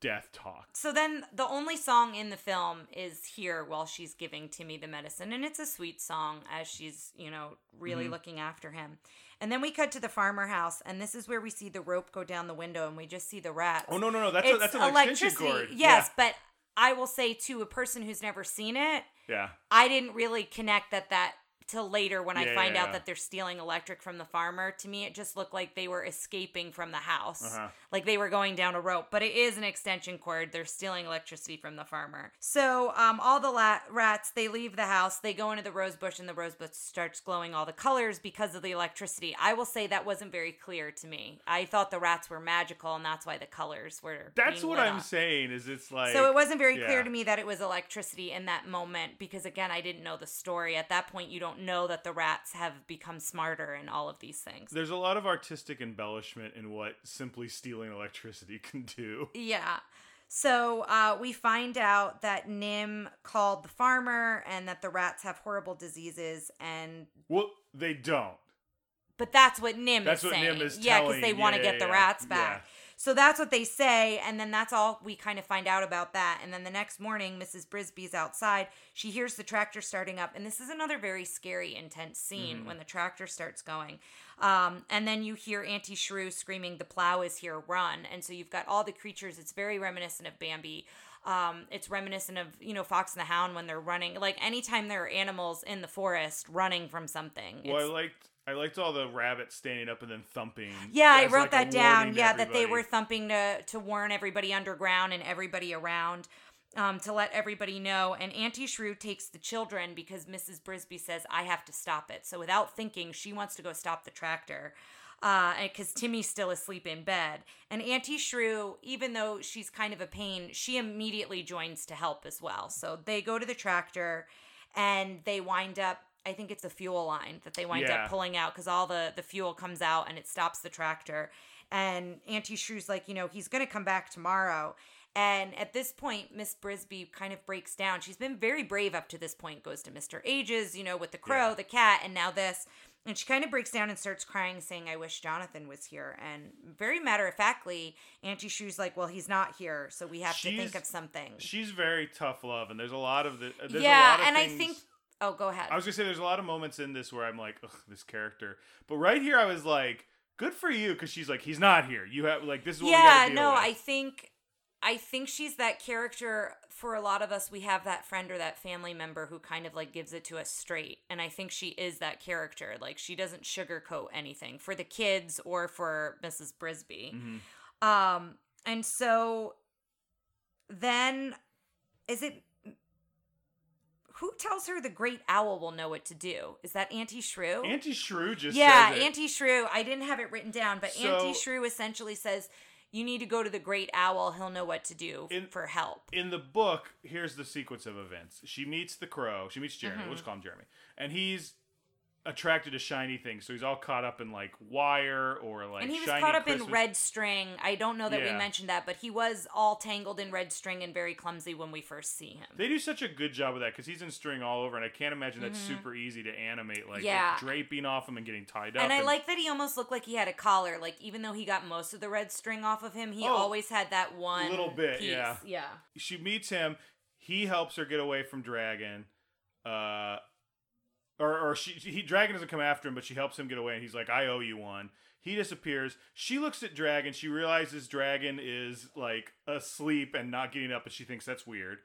death talk. So then the only song in the film is here while she's giving Timmy the medicine. And it's a sweet song as she's, you know, really Mhm. looking after him. And then we cut to the farmer house, and this is where we see the rope go down the window and we just see the rats. Oh no no no that's a, that's an extension cord. Yes, but I will say to a person who's never seen it, Yeah. I didn't really connect that that till later when I find yeah, out yeah. that they're stealing electric from the farmer. To me, it just looked like they were escaping from the house, Uh-huh. like they were going down a rope. But it is an extension cord. They're stealing electricity from the farmer. So um, all the la- rats they leave the house. They go into the rose bush, and the rose bush starts glowing all the colors because of the electricity. I will say that wasn't very clear to me. I thought the rats were magical, and that's why the colors were. That's what I'm up. saying is it's like So it wasn't very clear to me that it was electricity in that moment because again, I didn't know the story. At that point, you don't know that the rats have become smarter and all of these things. There's a lot of artistic embellishment in what simply stealing electricity [LAUGHS] can do. Yeah. So uh, we find out that NIMH called the farmer and that the rats have horrible diseases and Well, they don't. but that's what NIMH That's is what saying. NIMH is yeah, because they want to Yeah, get the yeah, rats yeah. So that's what they say, and then that's all we kind of find out about that. And then the next morning, Mrs. Brisby's outside. She hears the tractor starting up, and this is another very scary, intense scene Mm-hmm. when the tractor starts going. Um, and then you hear Auntie Shrew screaming, "The plow is here, run!" And so you've got all the creatures. It's very reminiscent of Bambi. Um, it's reminiscent of you know Fox and the Hound when they're running. Like anytime there are animals in the forest running from something. Well, I liked I liked all the rabbits standing up and then thumping. Yeah, I wrote like, that down. Yeah, that they were thumping to to warn everybody underground and everybody around. Um, to let everybody know. And Auntie Shrew takes the children because Mrs. Brisby says, I have to stop it. So without thinking, she wants to go stop the tractor. Because Timmy's still asleep in bed. And Auntie Shrew, even though she's kind of a pain, she immediately joins to help as well. So they go to the tractor and they wind up, I think it's a fuel line that they wind Yeah. up pulling out because all the, the fuel comes out and it stops the tractor. And Auntie Shrew's like, you know, he's going to come back tomorrow. And at this point, Miss Brisby kind of breaks down. She's been very brave up to this point, goes to Mr. Ages, you know, with the crow, Yeah. the cat, and now this. And she kind of breaks down and starts crying, saying, I wish Jonathan was here. And very matter of factly, Auntie Shrew's like, well, he's not here, so we have to think of something. She's very tough love, and there's a lot of the. There's yeah, a lot of and I think. Oh, go ahead. I was gonna say there's a lot of moments in this where I'm like, ugh, this character. But right here, I was like, good for you, because she's like, he's not here. You have like this is what we yeah no with. i think i think she's that character for a lot of us we have that friend or that family member who kind of like gives it to us straight and i think she is that character like she doesn't sugarcoat anything for the kids or for mrs brisby Mhm. um and so then is it who tells her the great owl will know what to do? Is that Auntie Shrew? Auntie Shrew just yeah. Auntie Shrew. I didn't have it written down, but So- Auntie Shrew essentially says you need to go to the great owl. He'll know what to do In- for help. in the book, here's the sequence of events. She meets the crow. She meets Jeremy. Mm-hmm. We'll just call him Jeremy. And he's attracted to shiny things. So he's all caught up in like wire or like and he was shiny caught up in red string. I don't know that we mentioned that, but he was all tangled in red string and very clumsy when we first see him. They do such a good job with that because he's in string all over, and I can't imagine that's super easy to animate, like Mm-hmm. Yeah. draping off him and getting tied up. And I like that he almost looked like he had a collar. Like even though he got most of the red string off of him, he Oh, always had that one little bit, piece. yeah. Yeah. she meets him. He helps her get away from Dragon. Uh, or or she he Dragon doesn't come after him, but she helps him get away. And he's like, "I owe you one." He disappears. She looks at Dragon. She realizes Dragon is like asleep and not getting up, and she thinks that's weird.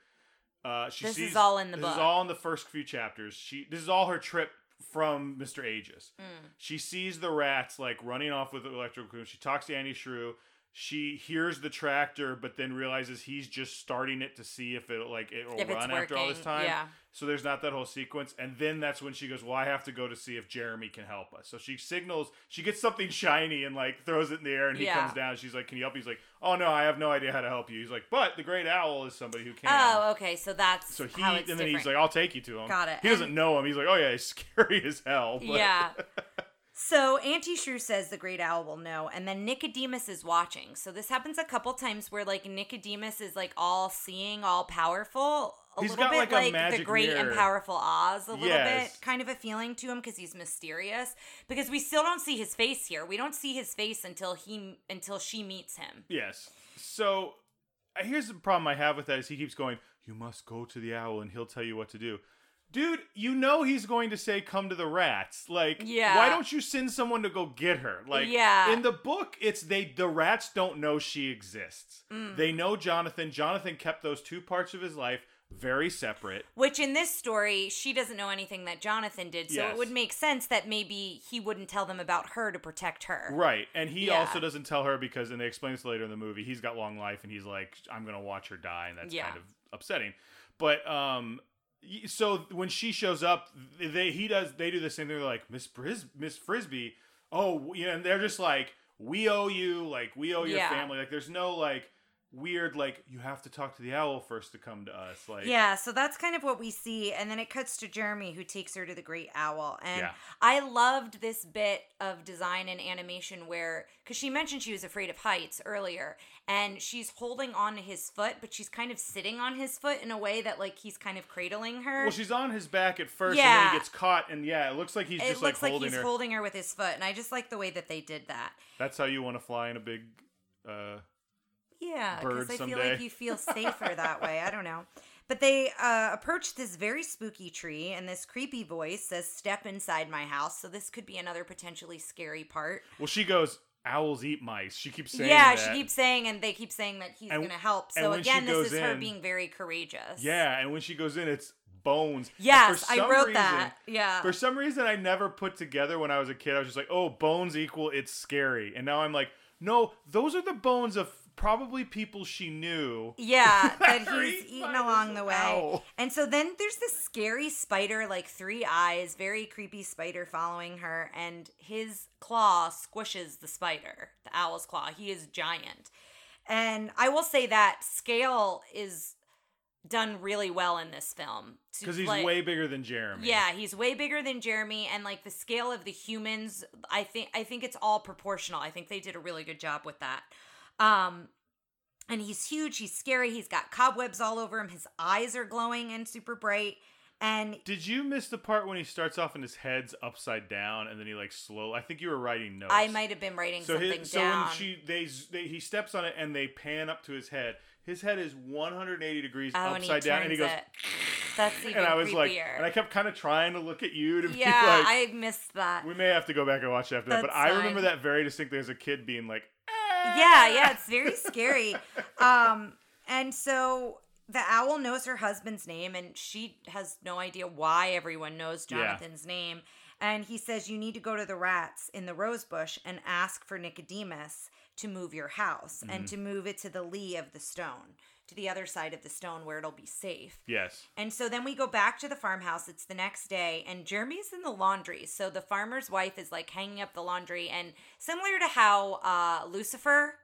Uh, she This sees, is all in the this book. is all in the first few chapters. She this is all her trip from Mister Ages. Mm. She sees the rats like running off with the electrical. She talks to Auntie Shrew. She hears the tractor, but then realizes he's just starting it to see if it like it will If run after all this time. yeah. So there's not that whole sequence, and then that's when she goes, "Well, I have to go to see if Jeremy can help us." So she signals. She gets something shiny and like throws it in the air, and he Yeah. comes down. She's like, "Can you help?" He's like, "Oh no, I have no idea how to help you." He's like, "But the Great Owl is somebody who can." Oh, okay. So that's So he and then different. he's like, "I'll take you to him." Got it. He doesn't know him. He's like, "Oh yeah, he's [LAUGHS] scary as hell." but- Yeah. [LAUGHS] So Auntie Shrew says the great owl will know, and then Nicodemus is watching. So this happens a couple times where like Nicodemus is like all seeing, all powerful. A He's little got, bit like, like, the great and powerful Oz, a little Yes. bit, kind of a feeling to him because he's mysterious. Because we still don't see his face here. We don't see his face until he until she meets him. Yes. So here's the problem I have with that is he keeps going, "You must go to the owl and he'll tell you what to do." Dude, you know he's going to say come to the rats. Like Yeah. why don't you send someone to go get her? Like Yeah. in the book it's they the rats don't know she exists. Mm. They know Jonathan. Jonathan kept those two parts of his life very separate. Which in this story, she doesn't know anything that Jonathan did, so Yes. it would make sense that maybe he wouldn't tell them about her to protect her. Right. And he Yeah. also doesn't tell her because and they explain this later in the movie, he's got long life and he's like, I'm gonna watch her die, and that's Yeah. kind of upsetting. But um so when she shows up, they he does they do the same thing. They're like, Miss Bris Miss Frisby, oh yeah, and they're just like, We owe you, like we owe your Yeah. family. Like there's no like weird like you have to talk to the owl first to come to us. Like Yeah, so that's kind of what we see. And then it cuts to Jeremy, who takes her to the Great Owl. And Yeah. I loved this bit of design and animation where, because she mentioned she was afraid of heights earlier, and she's holding on to his foot, but she's kind of sitting on his foot in a way that, like, he's kind of cradling her. Well, she's on his back at first, and then Yeah. he gets caught, and yeah, it looks like he's it just looks like like, holding he's her. holding her with his foot. And I just like the way that they did that. That's how you want to fly in a big. uh Yeah, because I feel like you feel [LAUGHS] safer that way. I don't know. But they uh, approach this very spooky tree, and this creepy voice says, Step inside my house. So this could be another potentially scary part. Well, she goes, "Owls eat mice." She keeps saying yeah, that. she keeps saying, and they keep saying that he's And- going to help. So again, this is her being very courageous. Yeah, and when she goes in, it's bones. Yes, I wrote reason- that. Yeah. For some reason, I never put together when I was a kid. I was just like, "Oh, bones equal it's scary," and now I'm like, "No, those are the bones of probably people she knew." Yeah, [LAUGHS] that he's eaten along the way. owl. And so then there's this scary spider, like three eyes, very creepy spider following her, and his claw squishes the spider, the owl's claw. He is giant. And I will say that scale is done really well in this film. Because he's play- way bigger than Jeremy. yeah, he's way bigger than Jeremy, and like the scale of the humans, I think I think it's all proportional. I think they did a really good job with that. Um, and he's huge. He's scary. He's got cobwebs all over him. His eyes are glowing and super bright. And Did you miss the part when he starts off and his head's upside down and then he like slow? I think you were writing notes. I might have been writing So something his, so down. when she they, they he steps on it and they pan up to his head. His head is 180 degrees oh, and upside down, and he goes. it. That's [LAUGHS] even And I was creepier. like, and I kept kind of trying to look at you to yeah, be like, I missed that. we may have to go back and watch it after that. But That's I remember that very distinctly as a kid being like, yeah [LAUGHS] yeah it's very scary um and so the owl knows her husband's name and she has no idea why everyone knows Yeah. jonathan's name and he says you need to go to the rats in the rose bush and ask for nicodemus to move your house and Mm-hmm. to move it to the lee of the stone, to the other side of the stone where it'll be safe. Yes. And so then we go back to the farmhouse. It's the next day, and Jeremy's in the laundry. So the farmer's wife is like hanging up the laundry, and similar to how uh, Lucifer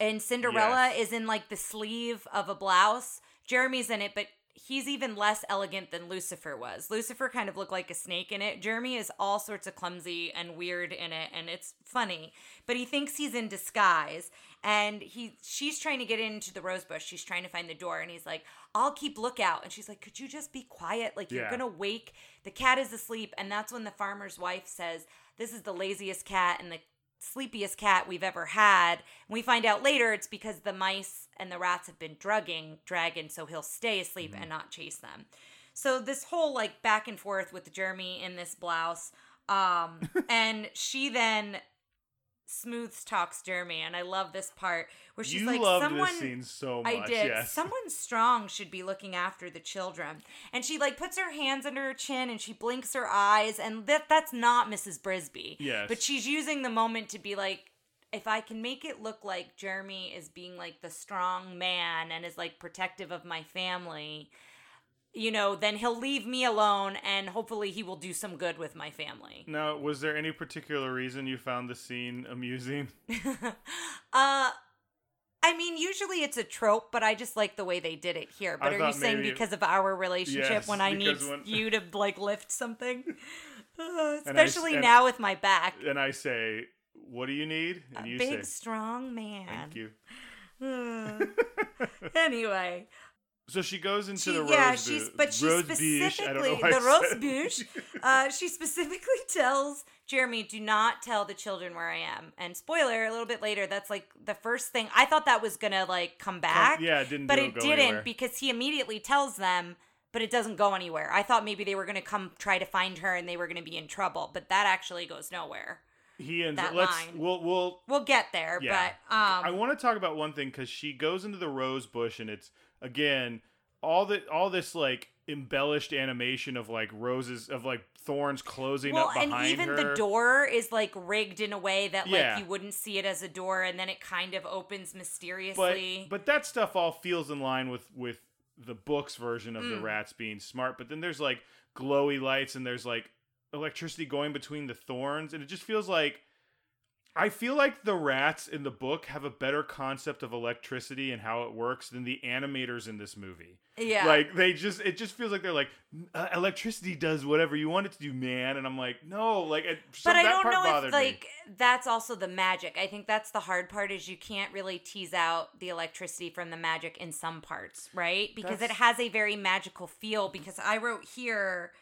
and Cinderella Yes. is in like the sleeve of a blouse, Jeremy's in it, but he's even less elegant than Lucifer was. Lucifer kind of looked like a snake in it. Jeremy is all sorts of clumsy and weird in it, and it's funny. But he thinks he's in disguise, and he she's trying to get into the rose bush. She's trying to find the door, and he's like, "I'll keep lookout." And she's like, "Could you just be quiet? Like you're Yeah. gonna wake the cat is asleep." And that's when the farmer's wife says, "This is the laziest cat and the sleepiest cat we've ever had." And we find out later it's because the mice and the rats have been drugging Dragon, so he'll stay asleep and not chase them. So this whole like back and forth with Jeremy in this blouse, um, [LAUGHS] and she then smooth talks Jeremy, and I love this part where she's you like, loved "Someone." this scene so much. I did. Yes. Someone strong should be looking after the children. And she like puts her hands under her chin and she blinks her eyes and that that's not Mrs. Brisby. Yes. But she's using the moment to be like if I can make it look like Jeremy is being like the strong man and is like protective of my family, you know, then he'll leave me alone and hopefully he will do some good with my family. Now, was there any particular reason you found the scene amusing? [LAUGHS] uh I mean, usually it's a trope, but I just like the way they did it here. But I are you saying because of our relationship Yes, when I need when- you to like lift something? [LAUGHS] [LAUGHS] Uh, And I especially and- now with my back. And I say, "What do you need?" And A you big, say, strong man. "Thank you." anyway, So she goes into she, the rose bush. yeah, bu- she's but she rose specifically don't know why the rose bush. Uh, she specifically [LAUGHS] tells Jeremy, "Do not tell the children where I am." And spoiler, a little bit later, that's like the first thing I thought that was gonna like come back. yeah, it didn't but it didn't anywhere. because he immediately tells them. But it doesn't go anywhere. I thought maybe they were gonna come try to find her and they were gonna be in trouble, but that actually goes nowhere. he ends. that let's. line. We'll. We'll. We'll get there, Yeah. but um, I want to talk about one thing because she goes into the rose bush and it's again all the all this like embellished animation of like roses of like thorns closing well, up behind and even her. the door is like rigged in a way that like Yeah. you wouldn't see it as a door, and then it kind of opens mysteriously. but that stuff all feels in line with with the book's version of the Mm. rats being smart but then there's like glowy lights and there's like electricity going between the thorns and it just feels like I feel like the rats in the book have a better concept of electricity and how it works than the animators in this movie. yeah, Like they just it just feels like they're like uh, electricity does whatever you want it to do, man. And I'm like, no, like it, so but I don't part know bothered if me. like that's also the magic. I think that's the hard part is you can't really tease out the electricity from the magic in some parts, right? Because it has a very magical feel. Because I wrote here.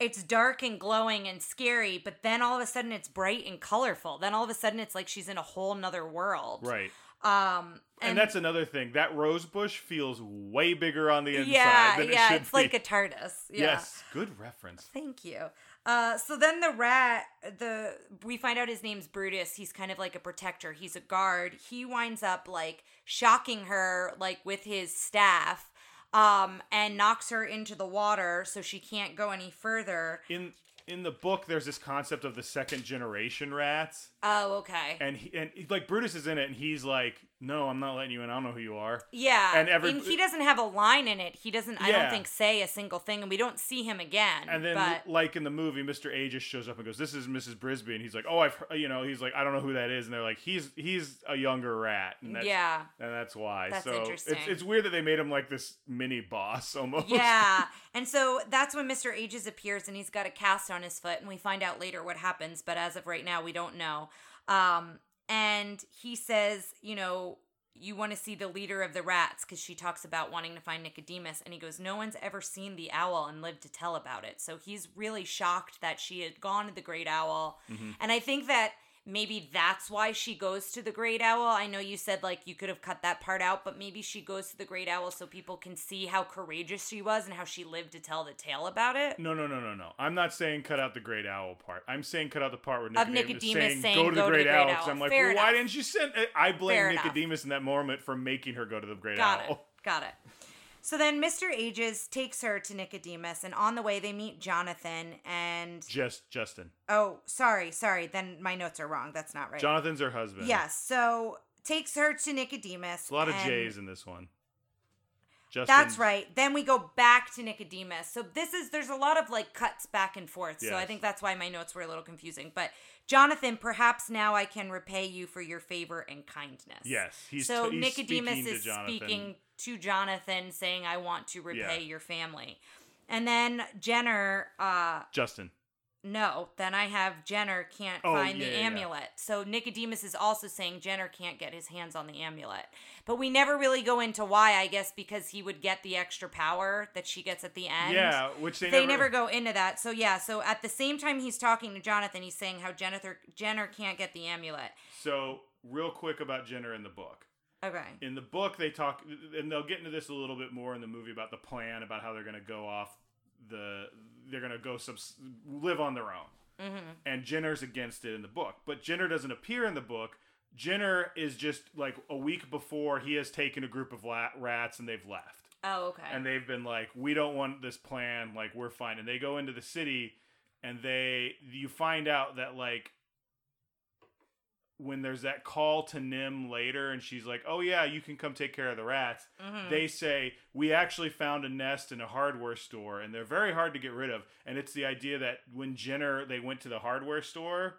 It's dark and glowing and scary, but then all of a sudden it's bright and colorful. Then all of a sudden it's like she's in a whole nother world. right. Um, And, that's another thing. That rose bush feels way bigger on the inside yeah, than it yeah. should It's be. like a TARDIS. Yeah. Yes, good reference. Thank you. Uh, so then the rat, the we find out his name's Brutus. He's kind of like a protector. He's a guard. He winds up like shocking her like with his staff, um, and knocks her into the water so she can't go any further. In in the book, there's this concept of the second generation rats, Oh, okay. and he, and like Brutus is in it, and he's like, "No, I'm not letting you in. I don't know who you are." Yeah, and every- and he doesn't have a line in it. He doesn't. I don't think say a single thing, and we don't see him again. And then, but like in the movie, Mr. A just shows up and goes, "This is Mrs. Brisby," and he's like, "Oh, I've," you know, he's like, "I don't know who that is," and they're like, "He's he's a younger rat," and that's, yeah, and that's why. That's so interesting. It's, it's weird that they made him like this mini boss [LAUGHS] almost. Yeah. And so that's when Mr. Ages appears and he's got a cast on his foot and we find out later what happens, but as of right now we don't know. Um and he says, you know, you want to see the leader of the rats because she talks about wanting to find Nicodemus and he goes, "No one's ever seen the owl and lived to tell about it." So he's really shocked that she had gone to the great owl. And I think that maybe that's why she goes to the great owl. I know you said like you could have cut that part out, but maybe she goes to the great owl so people can see how courageous she was and how she lived to tell the tale about it. No, no, no, no, no. I'm not saying cut out the great owl part. I'm saying cut out the part where Of Nicodemus, Nicodemus is saying, saying, go to the great owl. Because owl. I'm like, Fair well, why didn't you send? I blame Fair enough. Nicodemus in that moment for making her go to the great Owl. Got owl. it. Got it. So then Mr. Ages takes her to Nicodemus, and on the way they meet Jonathan and. Just Justin. Oh, sorry, sorry. Then my notes are wrong. That's not right. Jonathan's her husband. Yes. So takes her to Nicodemus. It's a lot of and- J's in this one. Justin. That's right. Then we go back to Nicodemus. So this is there's a lot of like cuts back and forth. So I think that's why my notes were a little confusing. But Jonathan, perhaps now I can repay you for your favor and kindness. Yes, he's so t- he's Nicodemus speaking is speaking to Jonathan, saying, "I want to repay Yeah. your family." And then Jenner, uh, Justin. no, then I have Jenner can't Oh, find yeah, the yeah, yeah. amulet. So Nicodemus is also saying Jenner can't get his hands on the amulet. But we never really go into why, I guess because he would get the extra power that she gets at the end. Yeah, which they, They, never, go into that. So yeah, so at the same time he's talking to Jonathan, he's saying how Jennifer Jenner can't get the amulet. So real quick about Jenner in the book. Okay. In the book, they talk, and they'll get into this a little bit more in the movie about the plan about how they're going to go off the, they're going to go subs- live on their own. Mm-hmm. and Jenner's against it in the book. But Jenner doesn't appear in the book. Jenner is just like a week before he has taken a group of la- rats and they've left. Oh, okay. And they've been like, we don't want this plan. Like, we're fine. And they go into the city and they, you find out that like, when there's that call to NIMH later and she's like, oh yeah, you can come take care of the rats. Mhm. They say, we actually found a nest in a hardware store and they're very hard to get rid of. And it's the idea that when Jenner, they went to the hardware store,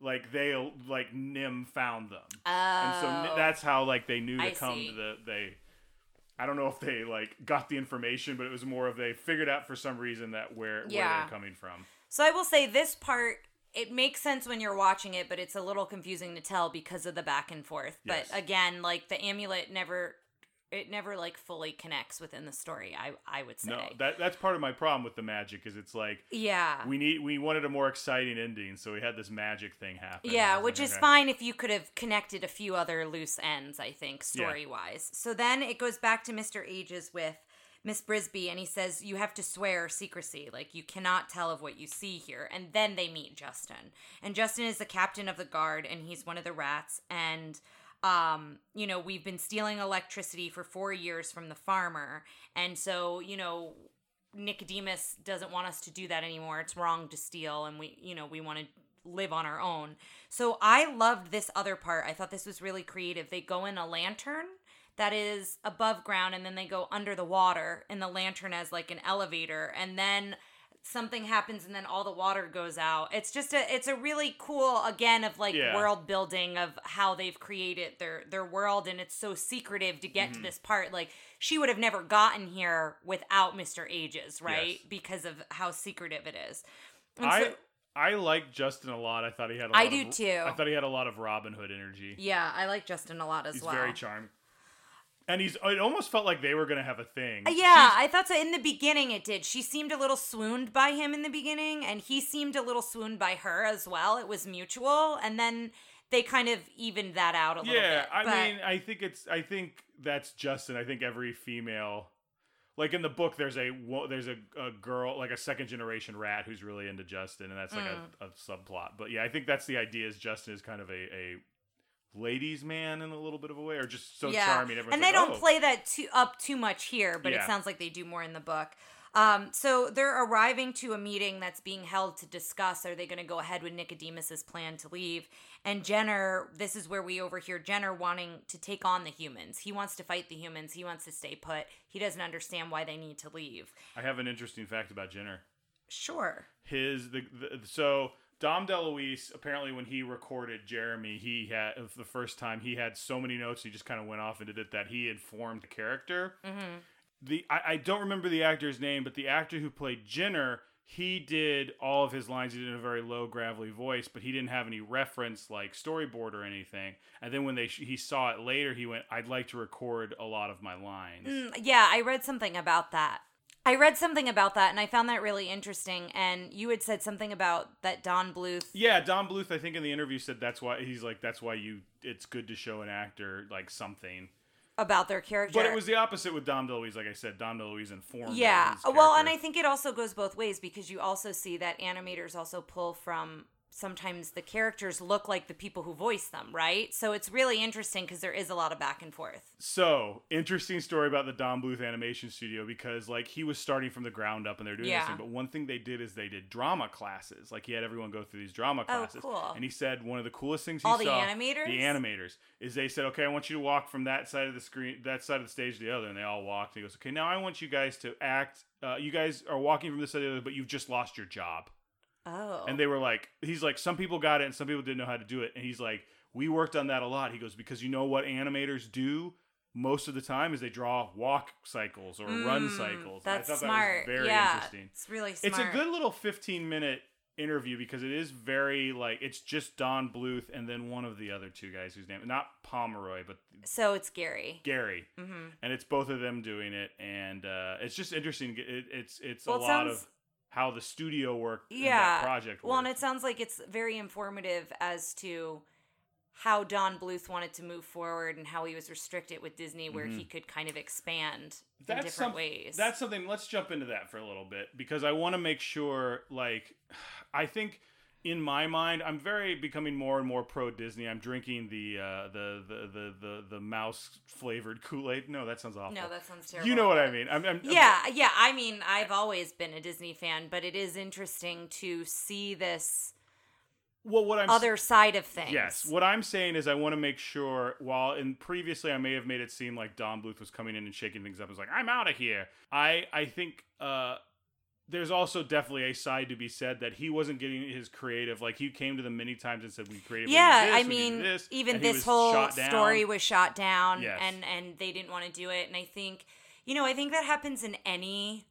like they, like NIMH found them. And so Oh. That's how like they knew to I come see. to the, they, I don't know if they like got the information, but it was more of they figured out for some reason that where, where they're coming from. So I will say this part it makes sense when you're watching it, but it's a little confusing to tell because of the back and forth. Yes. But again, like the amulet never it never like fully connects within the story, I I would say. No, that that's part of my problem with the magic is it's like yeah. we need we wanted a more exciting ending, so we had this magic thing happen. Yeah, which like, is okay. fine if you could have connected a few other loose ends, I think, story wise. So then it goes back to Mr. Ages with Miss Brisby, and he says, You have to swear secrecy. Like, you cannot tell of what you see here. And then they meet Justin. And Justin is the captain of the guard, and he's one of the rats. And, um, you know, we've been stealing electricity for four years from the farmer. And so, you know, Nicodemus doesn't want us to do that anymore. It's wrong to steal, and we, you know, we want to live on our own. So I loved this other part. I thought this was really creative. They go in a lantern that is above ground, and then they go under the water in the lantern as like an elevator, and then something happens and then all the water goes out. It's just a it's a really cool again of like Yeah. world building of how they've created their their world and it's so secretive to get Mm-hmm. to this part. Like she would have never gotten here without Mr. Ages, right? Yes. Because of how secretive it is. And I so- I like Justin a lot. I thought he had. a lot I of, do too. I thought he had a lot of Robin Hood energy. yeah, I like Justin a lot as He's well. very charming, and he's. It almost felt like they were gonna have a thing. Uh, Yeah, I thought so. In the beginning, it did. She seemed a little swooned by him in the beginning, and he seemed a little swooned by her as well. It was mutual, and then they kind of evened that out a little yeah, bit. Yeah, I but- mean, I think it's. I think that's Justin. I think every female, like in the book, there's a there's a, a girl like a second generation rat who's really into Justin, and that's like Mm. a, a subplot. But yeah, I think that's the idea. Is Justin is kind of a a ladies' man in a little bit of a way, or just so charming. Everyone's and like, they don't "Oh." play that too up too much here, but it sounds like they do more in the book. Um, so they're arriving to a meeting that's being held to discuss are they going to go ahead with Nicodemus's plan to leave? And Jenner, this is where we overhear Jenner wanting to take on the humans. He wants to fight the humans. He wants to stay put. He doesn't understand why they need to leave. I have an interesting fact about Jenner. Sure. his the, the so Dom DeLuise apparently when he recorded Jeremy he had the first time he had so many notes he just kind of went off and did it that he informed the character. Mm-hmm. The I, I don't remember the actor's name, but the actor who played Jenner he did all of his lines. He did in a very low, gravelly voice, but he didn't have any reference like storyboard or anything. And then when they he saw it later, he went, "I'd like to record a lot of my lines." Mm, yeah, I read something about that. I read something about that, and I found that really interesting. And you had said something about that Don Bluth. Yeah, Don Bluth, I think in the interview said that's why he's like that's why you it's good to show an actor like something. about their character. But it was the opposite with Dom DeLuise. Like I said, Dom DeLuise informed. yeah. Well, and I think it also goes both ways because you also see that animators also pull from sometimes the characters look like the people who voice them, right? So it's really interesting because there is a lot of back and forth. So interesting story about the Don Bluth Animation Studio because like he was starting from the ground up and they're doing Yeah. this thing. But one thing they did is they did drama classes. Like he had everyone go through these drama classes. Oh, classes. cool. And he said one of the coolest things he All the animators? the animators is they said, okay, I want you to walk from that side of the screen, that side of the stage to the other, and they all walked. And he goes, okay, now I want you guys to act. Uh, you guys are walking from this side to the other, but you've just lost your job. Oh. And they were like, he's like, some people got it and some people didn't know how to do it. And he's like, we worked on that a lot. He goes, because you know what animators do most of the time is they draw walk cycles or run Mm, cycles. And That's I thought smart. that was very yeah, interesting. It's really smart. It's a good little 15 minute interview because it is very like it's just Don Bluth and then one of the other two guys whose name not Pomeroy but So it's Gary. Gary hmm and it's both of them doing it and uh, it's just interesting it, it's it's Well, a it lot sounds- of how the studio worked Yeah. that project Well, and it sounds like it's very informative as to how Don Bluth wanted to move forward and how he was restricted with Disney, where he mm-hmm. could kind of expand in different some- ways. That's something. Let's jump into that for a little bit because I want to make sure. Like, [SIGHS] I think in my mind, I'm very becoming more and more pro Disney. I'm drinking the uh, the, the the the the mouse flavored [LAUGHS] Kool Aid. No, that sounds awful. no, that sounds terrible. you know what I mean. I'm, I'm Yeah, yeah. I mean, I've always been a Disney fan, but it is interesting to see this Well, what I'm other side of things. Yes. What I'm saying is, I want to make sure. While in previously, I may have made it seem like Don Bluth was coming in and shaking things up. and was like, "I'm out of here." I I think uh, there's also definitely a side to be said that he wasn't getting his creative. Like he came to them many times and said, "We creatively yeah, this, I mean, this," even and this whole story was shot down, Yes. and and they didn't want to do it. And I think, you know, I think that happens in any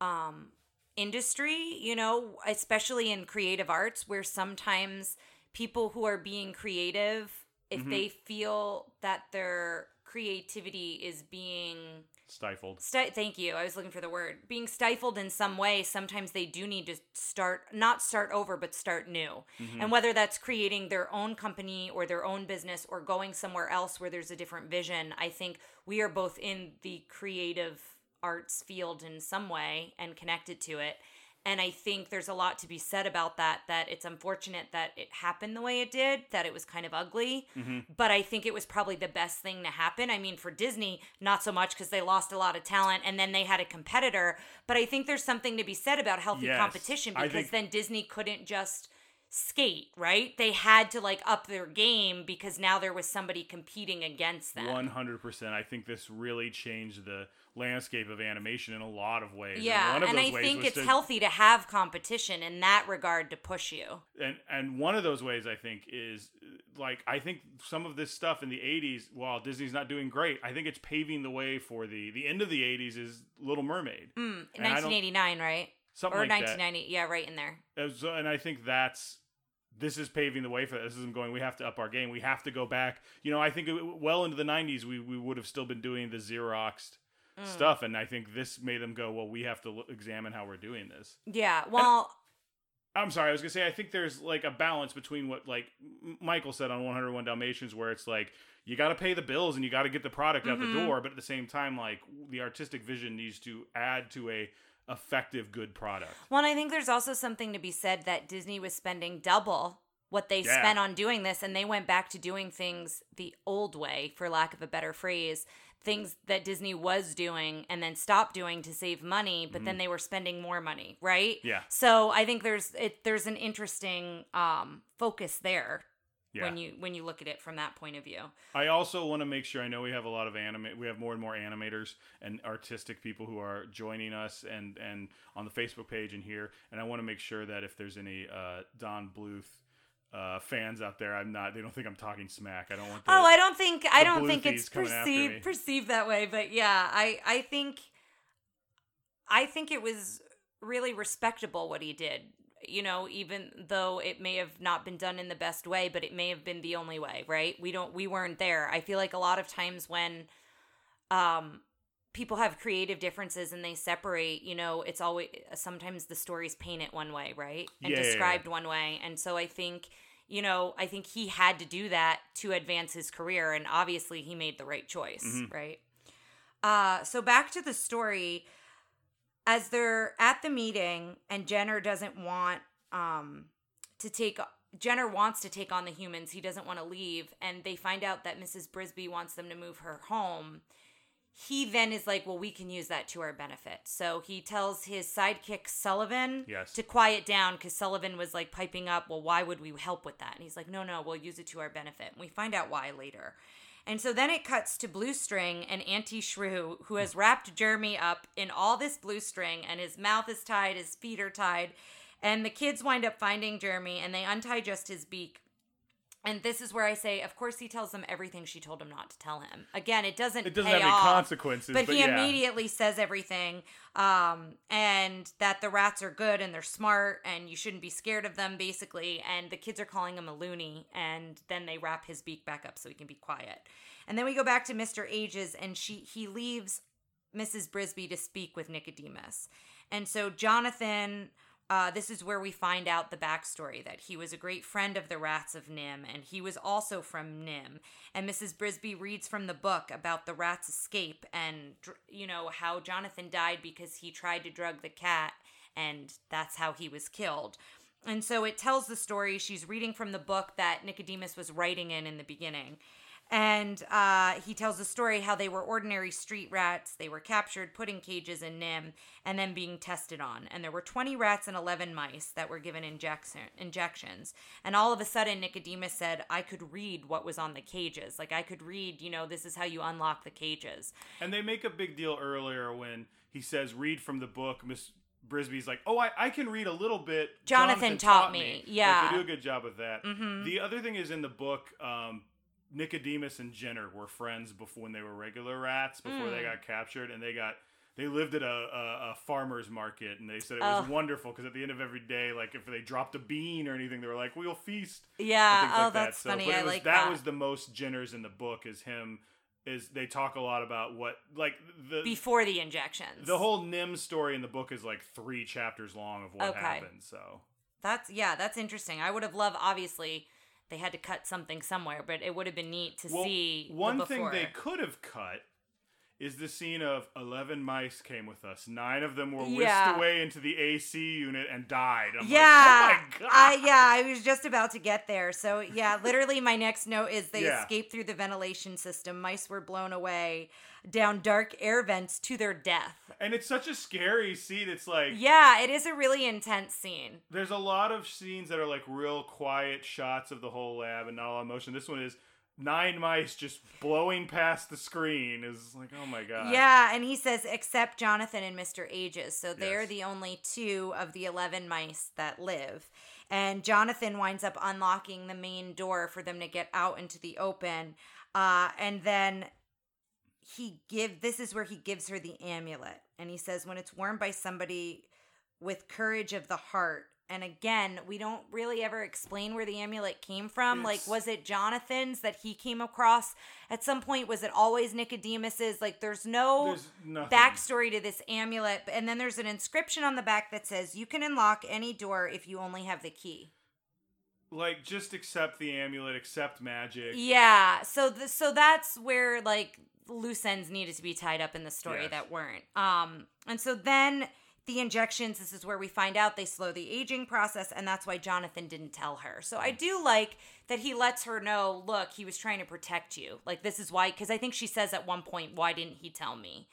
um, industry, you know, especially in creative arts, where sometimes people who are being creative, if Mhm. they feel that their creativity is being stifled. Sti- thank you. I was looking for the word. Being stifled in some way, sometimes they do need to start, not start over, but start new. Mm-hmm. And whether that's creating their own company or their own business or going somewhere else where there's a different vision, I think we are both in the creative arts field in some way and connected to it. And I think there's a lot to be said about that, that it's unfortunate that it happened the way it did, that it was kind of ugly. Mm-hmm. But I think it was probably the best thing to happen. I mean, for Disney, not so much because they lost a lot of talent and then they had a competitor. But I think there's something to be said about healthy Yes. competition because think- then Disney couldn't just skate, right? They had to like up their game because now there was somebody competing against them. One hundred percent. I think this really changed the landscape of animation in a lot of ways. Yeah, one of and those I think it's to- healthy to have competition in that regard to push you. and and one of those ways I think is like I think some of this stuff in the 80s while Disney's not doing great I think it's paving the way for the the end of the 80s is Little Mermaid Mm, And I don't- 1989, right? something or like 1990. Yeah, right in there. that As- and I think that's this is paving the way for that. This isn't going. We have to up our game. We have to go back. You know, I think well into the '90s, we, we would have still been doing the Xeroxed Mm. stuff, and I think this made them go. Well, we have to look, examine how we're doing this. Yeah. Well, I'm sorry, I was gonna say I think there's like a balance between what like Michael said on 101 Dalmatians, where it's like you got to pay the bills and you got to get the product out Mhm. the door, but at the same time, like the artistic vision needs to add to a effective, good product. Well, and I think there's also something to be said that Disney was spending double what they Yeah. spent on doing this, and they went back to doing things the old way, for lack of a better phrase. Things that Disney was doing and then stopped doing to save money, but then they were spending more money, right? Mm-hmm. Yeah. So I think there's it there's an interesting um, focus there Yeah. when you when you look at it from that point of view. I also want to make sure I know we have a lot of anime we have more and more animators and artistic people who are joining us and and on the Facebook page and here and I want to make sure that if there's any uh, Don Bluth uh, fans out there I'm not they don't think I'm talking smack I don't want the, Oh, I don't think I don't think it's coming after me. perceived perceived that way, but yeah, I I think I think it was really respectable what he did. You know, even though it may have not been done in the best way, but it may have been the only way, right? We don't we weren't there. I feel like a lot of times when um people have creative differences and they separate, you know, it's always sometimes the stories paint it one way, right? And Yeah, yeah, yeah. described one way. And so I think you know, I think he had to do that to advance his career, and obviously he made the right choice, Mhm. right? Uh, so back to the story. As they're at the meeting, and Jenner doesn't want um, to take Jenner wants to take on the humans. He doesn't want to leave, and they find out that Mrs. Brisby wants them to move her home. He then is like, "Well, we can use that to our benefit." So he tells his sidekick Sullivan Yes. to quiet down because Sullivan was like piping up, "Well, why would we help with that?" And he's like, "No, no, we'll use it to our benefit." And we find out why later. And so then it cuts to Blue String and Auntie Shrew, who has wrapped Jeremy up in all this blue string, and his mouth is tied, his feet are tied. And the kids wind up finding Jeremy, and they untie just his beak. And this is where I say, of course, he tells them everything she told him not to tell him. Again, it doesn't. It doesn't pay have any off, consequences, but, but he yeah. immediately says everything, um, and that the rats are good and they're smart, and you shouldn't be scared of them, basically. And the kids are calling him a loony, and then they wrap his beak back up so he can be quiet. And then we go back to Mister Ages, and she he leaves Mrs. Brisby to speak with Nicodemus, and so Jonathan. Uh, this is where we find out the backstory that he was a great friend of the rats of NIMH, and he was also from NIMH. And Mrs. Brisby reads from the book about the rat's escape and, you know, how Jonathan died because he tried to drug the cat, and that's how he was killed. And so it tells the story. She's reading from the book that Nicodemus was writing in in the beginning. And uh, he tells the story how they were ordinary street rats. They were captured, put in cages in NIMH, and then being tested on. And there were 20 rats and 11 mice that were given injection, injections. And all of a sudden, Nicodemus said, I could read what was on the cages. Like, I could read, you know, this is how you unlock the cages. And they make a big deal earlier when he says, "Read from the book." Miss Brisby's like, "Oh, I, I can read a little bit." Jonathan taught me. Like, Yeah. they do a good job with that. Mhm. The other thing is in the book, um, Nicodemus and Jenner were friends before when they were regular rats before they Mm. got captured, and they got they lived at a, a, a farmer's market, and they said it was Oh. wonderful because at the end of every day, like if they dropped a bean or anything, they were like, "We'll feast." Yeah. Oh, like that's that. So, funny. but I was, like that. that. was the most Jenners in the book is him. Is they talk a lot about what like the Before the injections. the whole NIMH story in the book is like three chapters long of what Okay. happened. So That's yeah, that's interesting. I would have loved obviously they had to cut something somewhere, but it would have been neat to Well, see one thing they could have cut is the scene of 11 mice came with us. Nine of them were whisked Yeah. away into the AC unit and died. I'm yeah, like, oh my god. I, yeah, I was just about to get there. So yeah, literally, my next note is they Yeah. escaped through the ventilation system. Mice were blown away down dark air vents to their death. and it's such a scary scene. It's like Yeah, it is a really intense scene. there's a lot of scenes that are like real quiet shots of the whole lab and not a lot of motion. This one is nine mice just blowing past the screen is like, oh my god. Yeah, and he says except Jonathan and Mr. Ages. So they're Yes. the only two of the 11 mice that live. And Jonathan winds up unlocking the main door for them to get out into the open. Uh, and then he give this is where he gives her the amulet. And he says when it's worn by somebody with courage of the heart. And again, we don't really ever explain where the amulet came from. like, was it Jonathan's that he came across at some point? Was it always Nicodemus's? Like, there's no There's backstory to this amulet. And then there's an inscription on the back that says, You can unlock any door if you only have the key. like just accept the amulet, accept magic. Yeah. So th- so that's where like loose ends needed to be tied up in the story Yes. that weren't. Um and so then the injections this is where we find out they slow the aging process and that's why Jonathan didn't tell her. So I do like that he lets her know, look, he was trying to protect you. Like this is why cuz I think she says at one point, why didn't he tell me?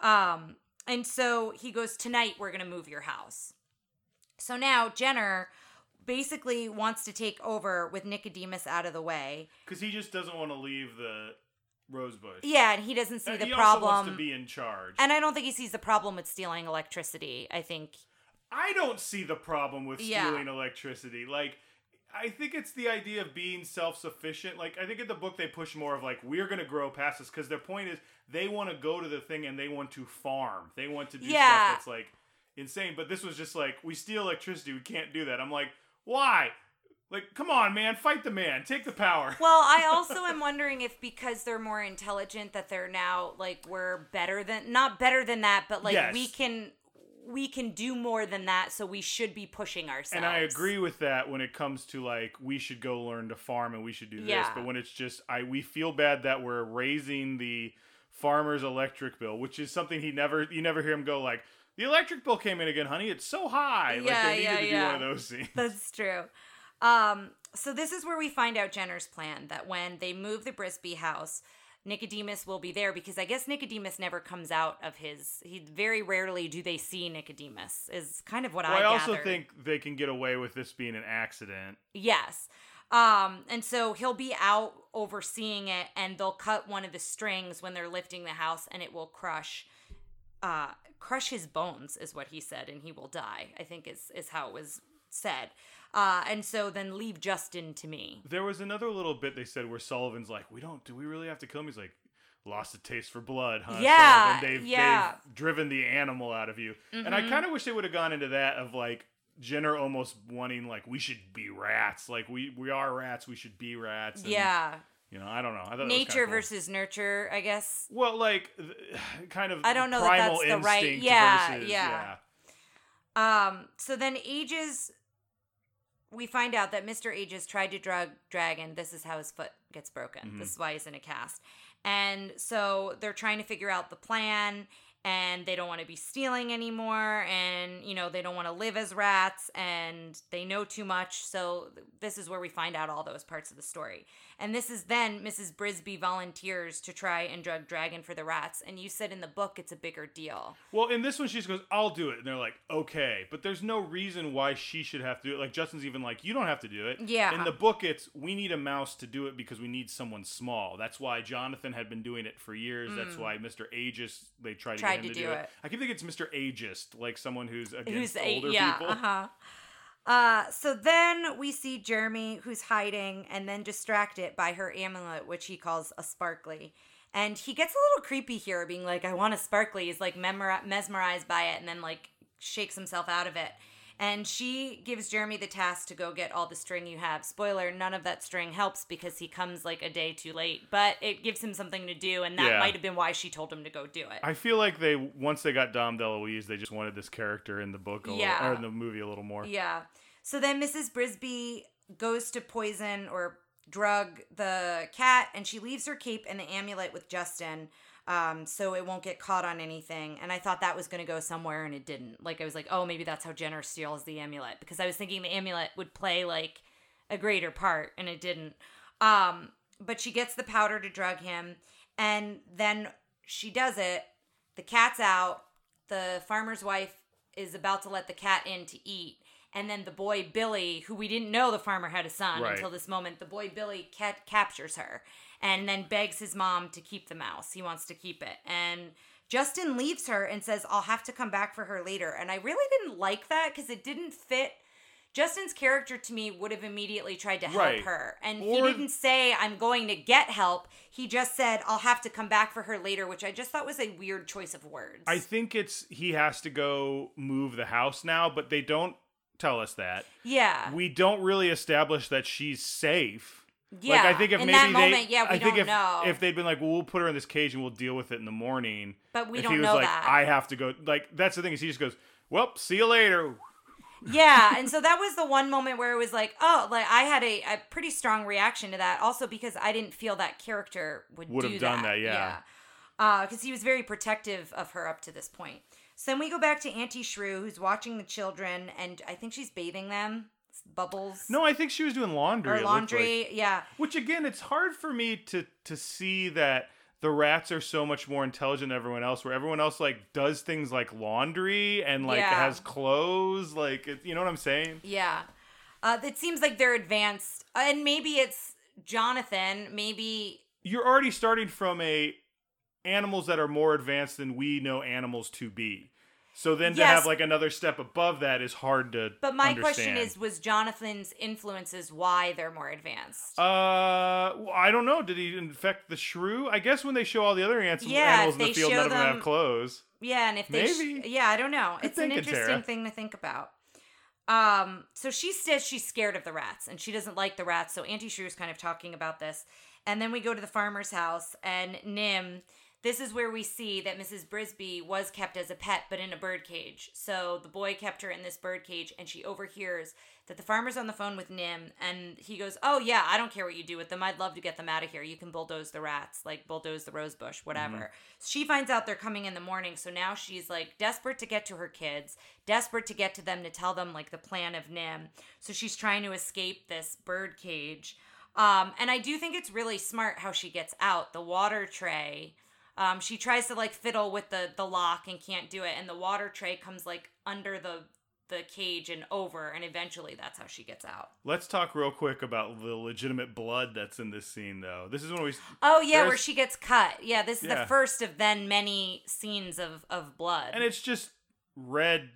Um and so he goes, "Tonight we're going to move your house." So now Jenner basically wants to take over with Nicodemus out of the way. Because he just doesn't want to leave the rosebush. Yeah, and he doesn't see And the he problem. also wants to be in charge. and I don't think he sees the problem with stealing electricity. I think I don't see the problem with Yeah. stealing electricity. Like, I think it's the idea of being self sufficient. Like, I think in the book they push more of like, we're going to grow past this because their point is they want to go to the thing and they want to farm. They want to do Yeah. stuff that's like insane. But this was just like, we steal electricity. We can't do that. I'm like, why? Like, come on, man. Fight the man. Take the power. [LAUGHS] Well, I also [LAUGHS] am wondering if because they're more intelligent that they're now like we're better than not better than that, but like Yes. we can we can do more than that, so we should be pushing ourselves. And I agree with that when it comes to like we should go learn to farm and we should do this. But when it's just I we feel bad that we're raising the farmer's electric bill, which is something he never you never hear him go like the electric bill came in again, honey. It's so high. like Yeah, they needed yeah, to do yeah. one of those scenes. That's true. Um, so this is where we find out Jenner's plan that when they move the Brisby house, Nicodemus will be there because I guess Nicodemus never comes out of his. He very rarely do they see Nicodemus. Is kind of what Well, I. I also gathered. think they can get away with this being an accident. Yes. Um, and so he'll be out overseeing it, and they'll cut one of the strings when they're lifting the house, and it will crush, uh, crush his bones, is what he said, and he will die. I think is is how it was said. Uh, and so then leave Justin to me. There was another little bit they said where Sullivan's like, "We don't. Do we really have to kill him?" He's like, "Lost a taste for blood, huh?" Yeah, Sullivan? They've, yeah. they've driven the animal out of you, and I Mhm. kind of wish they would have gone into that of like Jenner almost wanting like we should be rats, like we we are rats, we should be rats. and, yeah, you know, I don't know. I thought that was nature cool. versus nurture, I guess. well, like kind of I don't know that that's the right- yeah, versus, yeah. Um, so then Ages, we find out that Mr. Ages tried to drug Dragon. This is how his foot gets broken. Mhm. This is why he's in a cast. And so they're trying to figure out the plan and they don't want to be stealing anymore and you know they don't want to live as rats and they know too much so th- this is where we find out all those parts of the story and this is then mrs brisby volunteers to try and drug dragon for the rats and you said in the book it's a bigger deal Well, in this one, she just goes, "I'll do it," and they're like, "Okay," but there's no reason why she should have to do it. Like Justin's even like, "You don't have to do it." Yeah. In the book, it's we need a mouse to do it because we need someone small. That's why Jonathan had been doing it for years. That's why Mr. Ages they tried to Mm. Get him to to, do do it. it. I keep thinking it's Mr. Aegis, like someone who's against who's a, yeah, people. Uh-huh. Uh, so then we see Jeremy, who's hiding and then distracted by her amulet, which he calls a sparkly. And he gets a little creepy here, being like, I want a sparkly. He's like mesmerized by it and then like shakes himself out of it. And she gives Jeremy the task to go get all the string you have. Spoiler, none of that string helps because he comes like a day too late, but it gives him something to do. And that Yeah. might have been why she told him to go do it. I feel like they once they got Dom DeLuise, they just wanted this character in the book a Yeah. little, or in the movie a little more. Yeah. So then Mrs. Brisby goes to poison or drug the cat, and she leaves her cape and the amulet with Justin, um, so it won't get caught on anything. And I thought that was going to go somewhere, and it didn't. Like I was like, oh, maybe that's how Jenner steals the amulet because I was thinking the amulet would play like a greater part, and it didn't. Um, but she gets the powder to drug him, and then she does it. The cat's out. The farmer's wife is about to let the cat in to eat. And then the boy Billy, who we didn't know the farmer had a son Right. until this moment, the boy Billy cat captures her and then begs his mom to keep the mouse. He wants to keep it. And Justin leaves her and says, I'll have to come back for her later. And I really didn't like that because it didn't fit. Justin's character to me would have immediately tried to help Right. her. And Or- he didn't say, I'm going to get help. He just said, I'll have to come back for her later, which I just thought was a weird choice of words. I think it's he has to go move the house now, but they don't tell us that. yeah. We don't really establish that she's safe. Yeah. Like I think if in maybe that they, moment, yeah, we I think don't if know. if they'd been like, well, we'll put her in this cage and we'll deal with it in the morning. but we if don't he was know like, that. I have to go. Like that's the thing is he just goes, well, see you later. yeah [LAUGHS] and so that was the one moment where it was like oh like i had a, a pretty strong reaction to that also because i didn't feel that character would, Would do have done that, yeah. yeah uh, because he was very protective of her up to this point so then we go back to auntie shrew who's watching the children and i think she's bathing them bubbles No, I think she was doing laundry. or looked like. laundry yeah Which again, it's hard for me to to see that the rats are so much more intelligent than everyone else. Where everyone else like does things like laundry and like Yeah. has clothes. Like it, you know what I'm saying? yeah uh, it seems like they're advanced and maybe it's jonathan maybe You're already starting from a animals that are more advanced than we know animals to be. So then to Yes. have like another step above that is hard to. But my question is, was Jonathan's influences why they're more advanced? Uh, well, I don't know. Did he infect the shrew? I guess when they show all the other ants- Yeah, animals in the they field, none show of them have clothes. yeah, and if they, sh- yeah, I don't know. Good it's an interesting Tara. thing to think about. Um, so she says she's scared of the rats and she doesn't like the rats. So Auntie Shrew's kind of talking about this, and then we go to the farmer's house, and NIMH this is where we see that Mrs. Brisby was kept as a pet, but in a bird cage. So the boy kept her in this bird cage, and she overhears that the farmer's on the phone with NIMH, and he goes, "Oh yeah, I don't care what you do with them. I'd love to get them out of here. You can bulldoze the rats, like bulldoze the rose bush, whatever." She finds out they're coming in the morning, so now she's like desperate to get to her kids, desperate to get to them to tell them like the plan of NIMH. So she's trying to escape this bird cage. Um, and I do think it's really smart how she gets out the water tray. Um, she tries to like fiddle with the the lock and can't do it, and the water tray comes like under the the cage and over, and eventually that's how she gets out. Let's talk real quick about the legitimate blood that's in this scene, though. This is when we. Oh yeah, where she gets cut. Yeah, this is Yeah. the first of then many scenes of of blood. And it's just red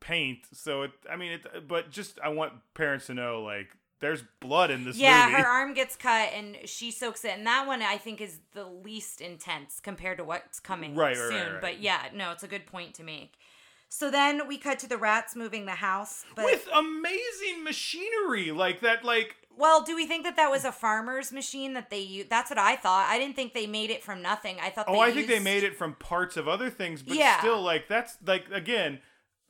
paint, so it. I mean, it. But just, I want parents to know, like, there's blood in this yeah, movie. her [LAUGHS] arm gets cut and she soaks it, and that one I think is the least intense compared to what's coming Right, soon. right, right. But yeah, no, it's a good point to make. So then we cut to the rats moving the house, but With amazing machinery, like that, like well, do we think that that was a farmer's machine that they used? That's what I thought. I didn't think they made it from nothing. I thought. Oh, they I think they made it from parts of other things, but Yeah. still, like that's like again,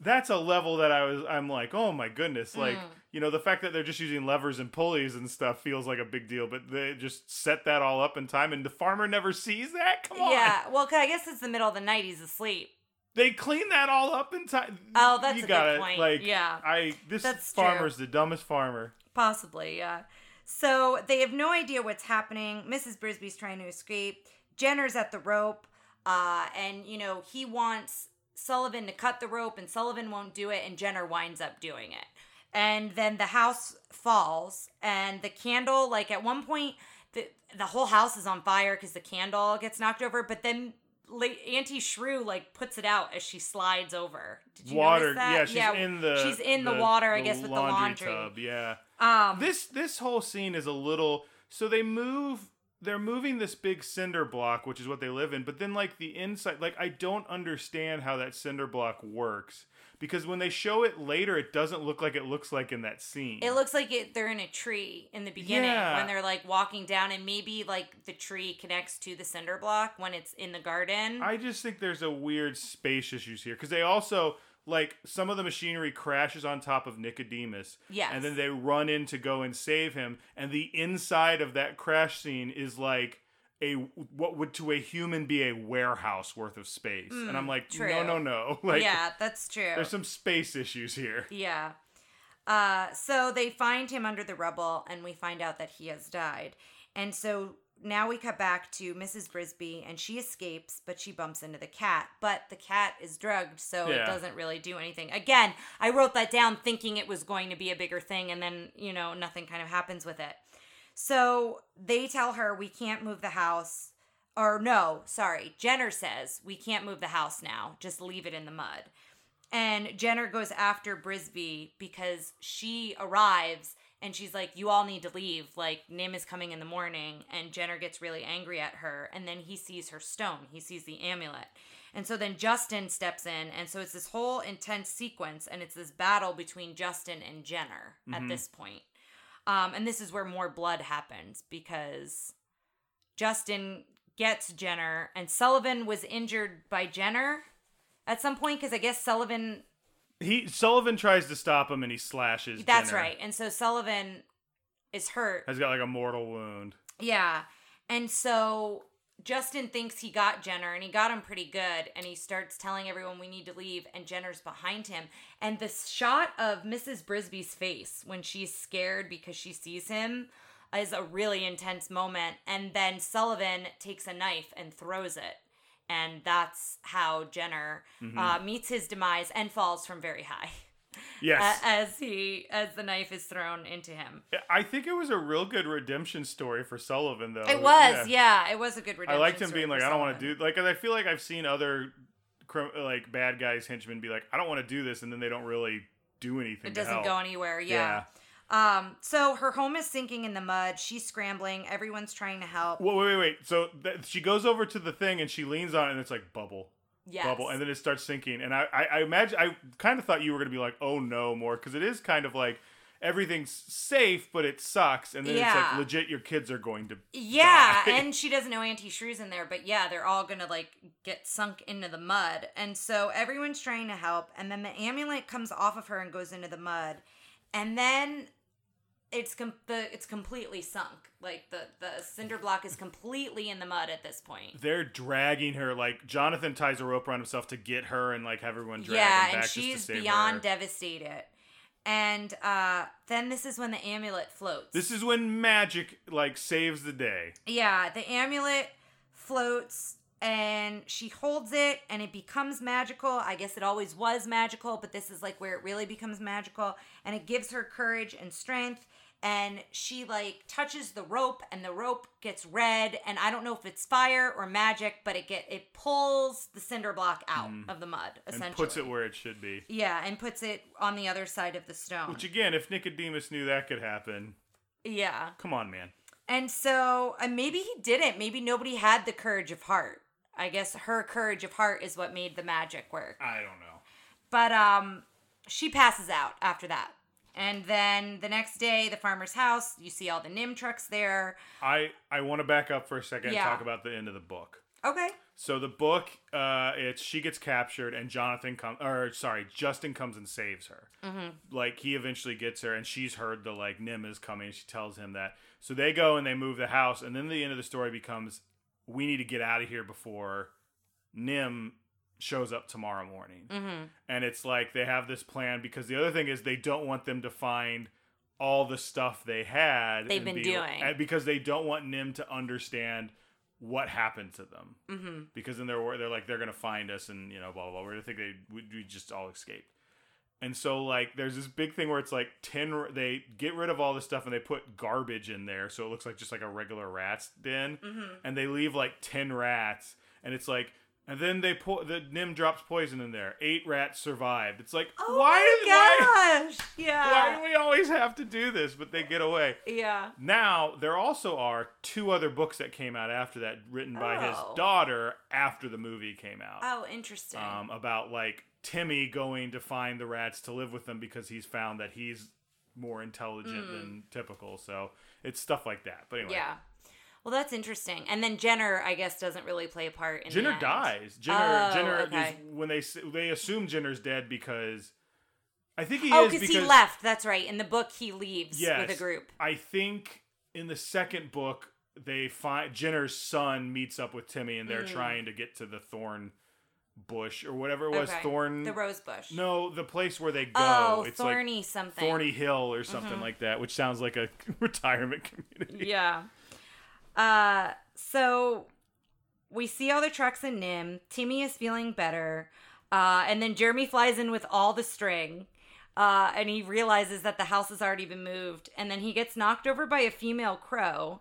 that's a level that I was. I'm like, oh my goodness, like Mm. you know, the fact that they're just using levers and pulleys and stuff feels like a big deal, but they just set that all up in time, and the farmer never sees that. Come on, Yeah, well, 'cause I guess it's the middle of the night. He's asleep. they clean that all up in time. Oh, that's you a good got it. point. Like, Yeah. I this That's true. farmer's the dumbest farmer. Possibly, yeah. So they have no idea what's happening. Mrs. Brisby's trying to escape. Jenner's at the rope, uh, and you know he wants Sullivan to cut the rope, and Sullivan won't do it, and Jenner winds up doing it. And then the house falls, and the candle, like at one point, the the whole house is on fire because the candle gets knocked over, but then. Auntie Shrew like puts it out as she slides over. Did you Water, yeah, she's in the she's in the, water, I guess, with the laundry. tub. Yeah, Um, this this whole scene is a little so they move they're moving this big cinder block which is what they live in but then like the inside like i don't understand how that cinder block works because when they show it later it doesn't look like it looks like in that scene It looks like it, they're in a tree in the beginning Yeah. when they're like walking down, and maybe like the tree connects to the cinder block when it's in the garden. i just think there's a weird space issues here because they also like some of the machinery crashes on top of nicodemus Yes. and then they run in to go and save him and the inside of that crash scene is like a what would to a human be a warehouse worth of space and i'm like no Mm, no no [LAUGHS] like yeah, that's true. there's some space issues here yeah. Uh, so they find him under the rubble, and we find out that he has died. And so now we cut back to Mrs. Brisby, and she escapes, but she bumps into the cat. But the cat is drugged, so it doesn't really do anything. Again, I wrote that down thinking it was going to be a bigger thing, and then, you know, nothing kind of happens with it. So they tell her we can't move the house. Or no, sorry. Jenner says we can't move the house now. Just leave it in the mud. And Jenner goes after Brisby because she arrives and she's like, You all need to leave. Like, NIMH is coming in the morning. And Jenner gets really angry at her. And then he sees her stone, he sees the amulet. And so then Justin steps in. And so it's this whole intense sequence. And it's this battle between Justin and Jenner at this point. Um, and this is where more blood happens because Justin gets Jenner, and Sullivan was injured by Jenner at some point because I guess Sullivan. He sullivan tries to stop him and he slashes That's Jenner. right, and so Sullivan is hurt. has got like a mortal wound Yeah, and so Justin thinks he got Jenner, and he got him pretty good, and he starts telling everyone we need to leave, and Jenner's behind him, and the shot of Mrs. Brisby's face when she's scared because she sees him is a really intense moment, and then Sullivan takes a knife and throws it. And that's how Jenner uh, meets his demise and falls from very high, yes as he as the knife is thrown into him. i think it was a real good redemption story for sullivan though It was, yeah, it was a good redemption. I liked him being like, I don't want to do like, 'cause I feel like I've seen other like bad guys henchmen be like, I don't want to do this, and then they don't really do anything. It doesn't go anywhere. Yeah. Um. So her home is sinking in the mud. She's scrambling. Everyone's trying to help. Wait, wait, wait, wait. So th- she goes over to the thing and she leans on it, and it's like bubble, Yes. bubble, and then it starts sinking. And I, I, I imagine, I kind of thought you were gonna be like, oh no, more, because it is kind of like. everything's safe, but it sucks, and then it's like legit, your kids are going to. Yeah, die. and she doesn't know Auntie Shrew's in there, but yeah, they're all gonna like get sunk into the mud, and so everyone's trying to help, and then the amulet comes off of her and goes into the mud, and then it's com- the it's completely sunk. Like the the cinder block is completely in the mud at this point. They're dragging her like Jonathan ties a rope around himself to get her and like have everyone drag yeah, and just to she's beyond her. devastated. And uh, then this is when the amulet floats. This is when magic like saves the day. Yeah, the amulet floats and she holds it and it becomes magical. I guess it always was magical, but this is like where it really becomes magical and it gives her courage and strength and she like touches the rope and the rope gets red and I don't know if it's fire or magic, but it get it pulls the cinder block out of the mud essentially. Mm. and puts it where it should be. yeah, and puts it on the other side of the stone. Which again, if Nicodemus knew that could happen, yeah. come on, man. And so uh, maybe he didn't. Maybe nobody had the courage of heart. I guess her courage of heart is what made the magic work. I don't know. But um she passes out after that. And then the next day, the farmer's house, you see all the NIMH trucks there. I I want to back up for a second Yeah. and talk about the end of the book. Okay. So the book, uh, it's she gets captured and Jonathan comes, or sorry, Justin comes and saves her. Mm-hmm. Like he eventually gets her, and she's heard the like NIMH is coming. She tells him that. So they go and they move the house, and then the end of the story becomes, we need to get out of here before NIMH shows up tomorrow morning. Mm-hmm. And it's like they have this plan because the other thing is they don't want them to find all the stuff they had They've been be- doing. because they don't want NIMH to understand what happened to them Mm-hmm. because then they're they're like they're gonna find us and you know blah blah blah. We're gonna think they we, we just all escaped. And so like there's this big thing where it's like ten they get rid of all this stuff and they put garbage in there so it looks like just like a regular rat's den Mm-hmm. and they leave like 10 rats and it's like and then they pull the NIMH drops poison in there. Eight rats survived. It's like Oh why my did why, [LAUGHS] gosh. Yeah. why do we always have to do this? But they get away. Yeah. Now, there also are two other books that came out after that, written by his Oh. daughter after the movie came out. Oh, interesting. Um, about like Timmy going to find the rats to live with them because he's found that he's more intelligent than typical. So it's stuff like that. But anyway, Mm. yeah. Well, that's interesting. And then Jenner, I guess, doesn't really play a part in Jenner dies. Jenner, Oh, Jenner okay. is when they they assume Jenner's dead because I think he Oh, is because he left. That's right. In the book, he leaves Yes. with a group. I think in the second book they find Jenner's son meets up with Timmy and they're trying to get to the thorn bush or whatever it was Mm. Okay. thorn The rose bush. no the place where they go Oh, it's thorny like something. Mm-hmm. thorny hill or something like that which sounds like a [LAUGHS] retirement community Yeah. Uh, so we see all the trucks in NIMH. Timmy is feeling better. Uh, and then Jeremy flies in with all the string. Uh, and he realizes that the house has already been moved. And then he gets knocked over by a female crow.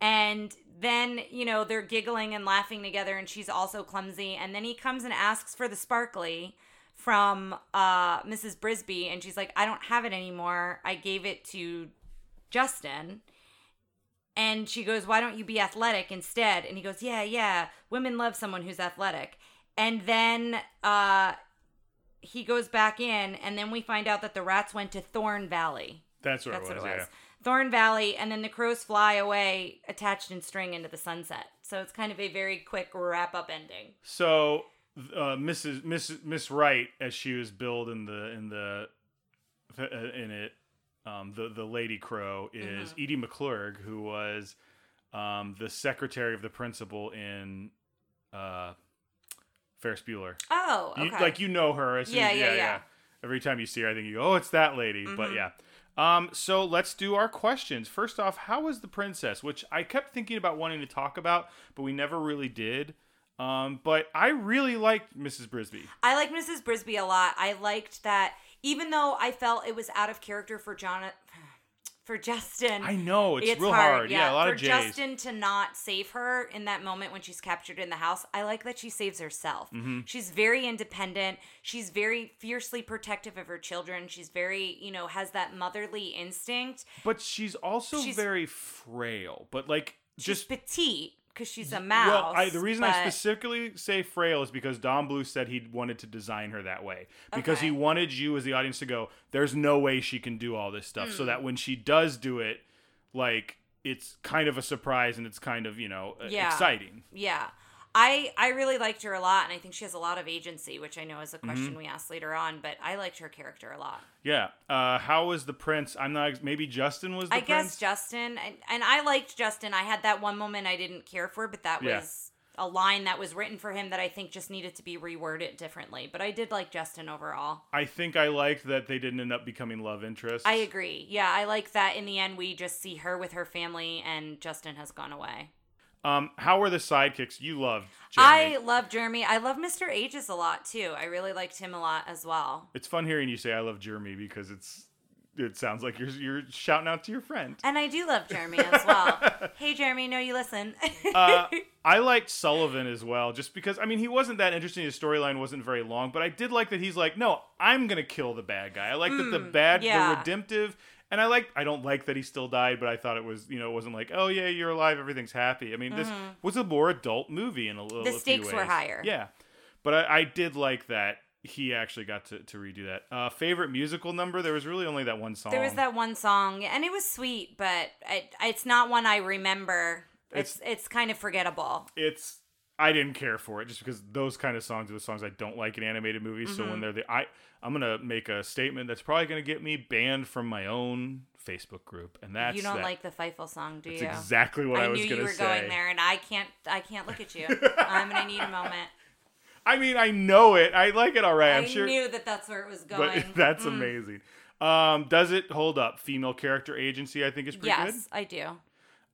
And then, you know, they're giggling and laughing together, and she's also clumsy. And then he comes and asks for the sparkly from uh, Mrs. Brisby. And she's like, I don't have it anymore. I gave it to Justin. And she goes, Why don't you be athletic instead? And he goes, Yeah, yeah. Women love someone who's athletic. And then uh, he goes back in, and then we find out that the rats went to Thorn Valley. that's what That's it was, what it yeah. Thorn Valley, and then the crows fly away, attached in string into the sunset. So it's kind of a very quick wrap up ending. so uh, Mrs. Miss Miss Right as she was billed in the in the in it um, the the Lady Crow is Mm-hmm. Edie McClurg, who was um, the secretary of the principal in uh, Ferris Bueller. Oh, You, okay. like you know her as Yeah, as, yeah, yeah. Every time you see her, I think you go, "Oh, it's that lady." But Mhm. yeah. Um, so let's do our questions. First off, how was the princess? Which I kept thinking about wanting to talk about, but we never really did. Um, but I really liked Mrs. Brisby. I like Mrs. Brisby a lot. I liked that, even though I felt it was out of character for John, [SIGHS] for Justin. I know it's, real hard. Yeah, a lot for of J's. Justin to not save her in that moment when she's captured in the house, I like that she saves herself. Mm-hmm. She's very independent. She's very fiercely protective of her children. She's very, you know, has that motherly instinct. but she's also She's- very frail. But like She's just petite, because she's a mouse. Well, I, the reason I specifically say frail is because Don Bluth said he wanted to design her that way because he wanted you as the audience to go, "There's no way she can do all this stuff," so Hmm. that when she does do it, like it's kind of a surprise and it's kind of you know Yeah. exciting. Yeah. I I really liked her a lot, and I think she has a lot of agency, which I know is a question Mm-hmm. we asked later on. But I liked her character a lot. Yeah. Uh, how was the prince? I'm not. Maybe Justin was the I prince. guess Justin and, and I liked Justin. I had that one moment I didn't care for, but that Yeah. was a line that was written for him that I think just needed to be reworded differently. But I did like Justin overall. I think I liked that they didn't end up becoming love interests. I agree. Yeah, I like that in the end we just see her with her family and Justin has gone away. Um, how were the sidekicks you loved? Jeremy? I love Jeremy. I love Mr. Ages a lot too. I really liked him a lot as well. It's fun hearing you say I love Jeremy because it's it sounds like you're you're shouting out to your friend. And I do love Jeremy as well. [LAUGHS] hey Jeremy, know you listen. Uh, [LAUGHS] I liked Sullivan as well, just because I mean he wasn't that interesting. His storyline wasn't very long, but I did like that he's like, no, I'm gonna kill the bad guy. I like that the bad, Hmm, yeah. the redemptive, and I like I don't like that he still died, but I thought it was you know it wasn't like oh yeah you're alive, everything's happy. I mean this was a more adult movie in a little. Mm-hmm. The stakes were higher. Yeah, but I, I did like that he actually got to, to redo that. Uh, favorite musical number? There was really only that one song. there was that one song and it was sweet, but it, it's not one I remember. It's it's kind of forgettable. it's I didn't care for it just because those kind of songs are the songs I don't like in animated movies. So Mm-hmm. when they're the I I'm gonna make a statement that's probably gonna get me banned from my own Facebook group, and that's you don't that. like the Fightful song, do That's you? exactly what I, I was knew gonna you were say. going there, and I can't. I can't look at you. [LAUGHS] I'm gonna need a moment. I mean, I know it. I like it all right. I'm I sure, knew that that's where it was going. but [LAUGHS] that's Mm. amazing. Um, does it hold up? Female character agency, I think, is pretty good. Yes, I do.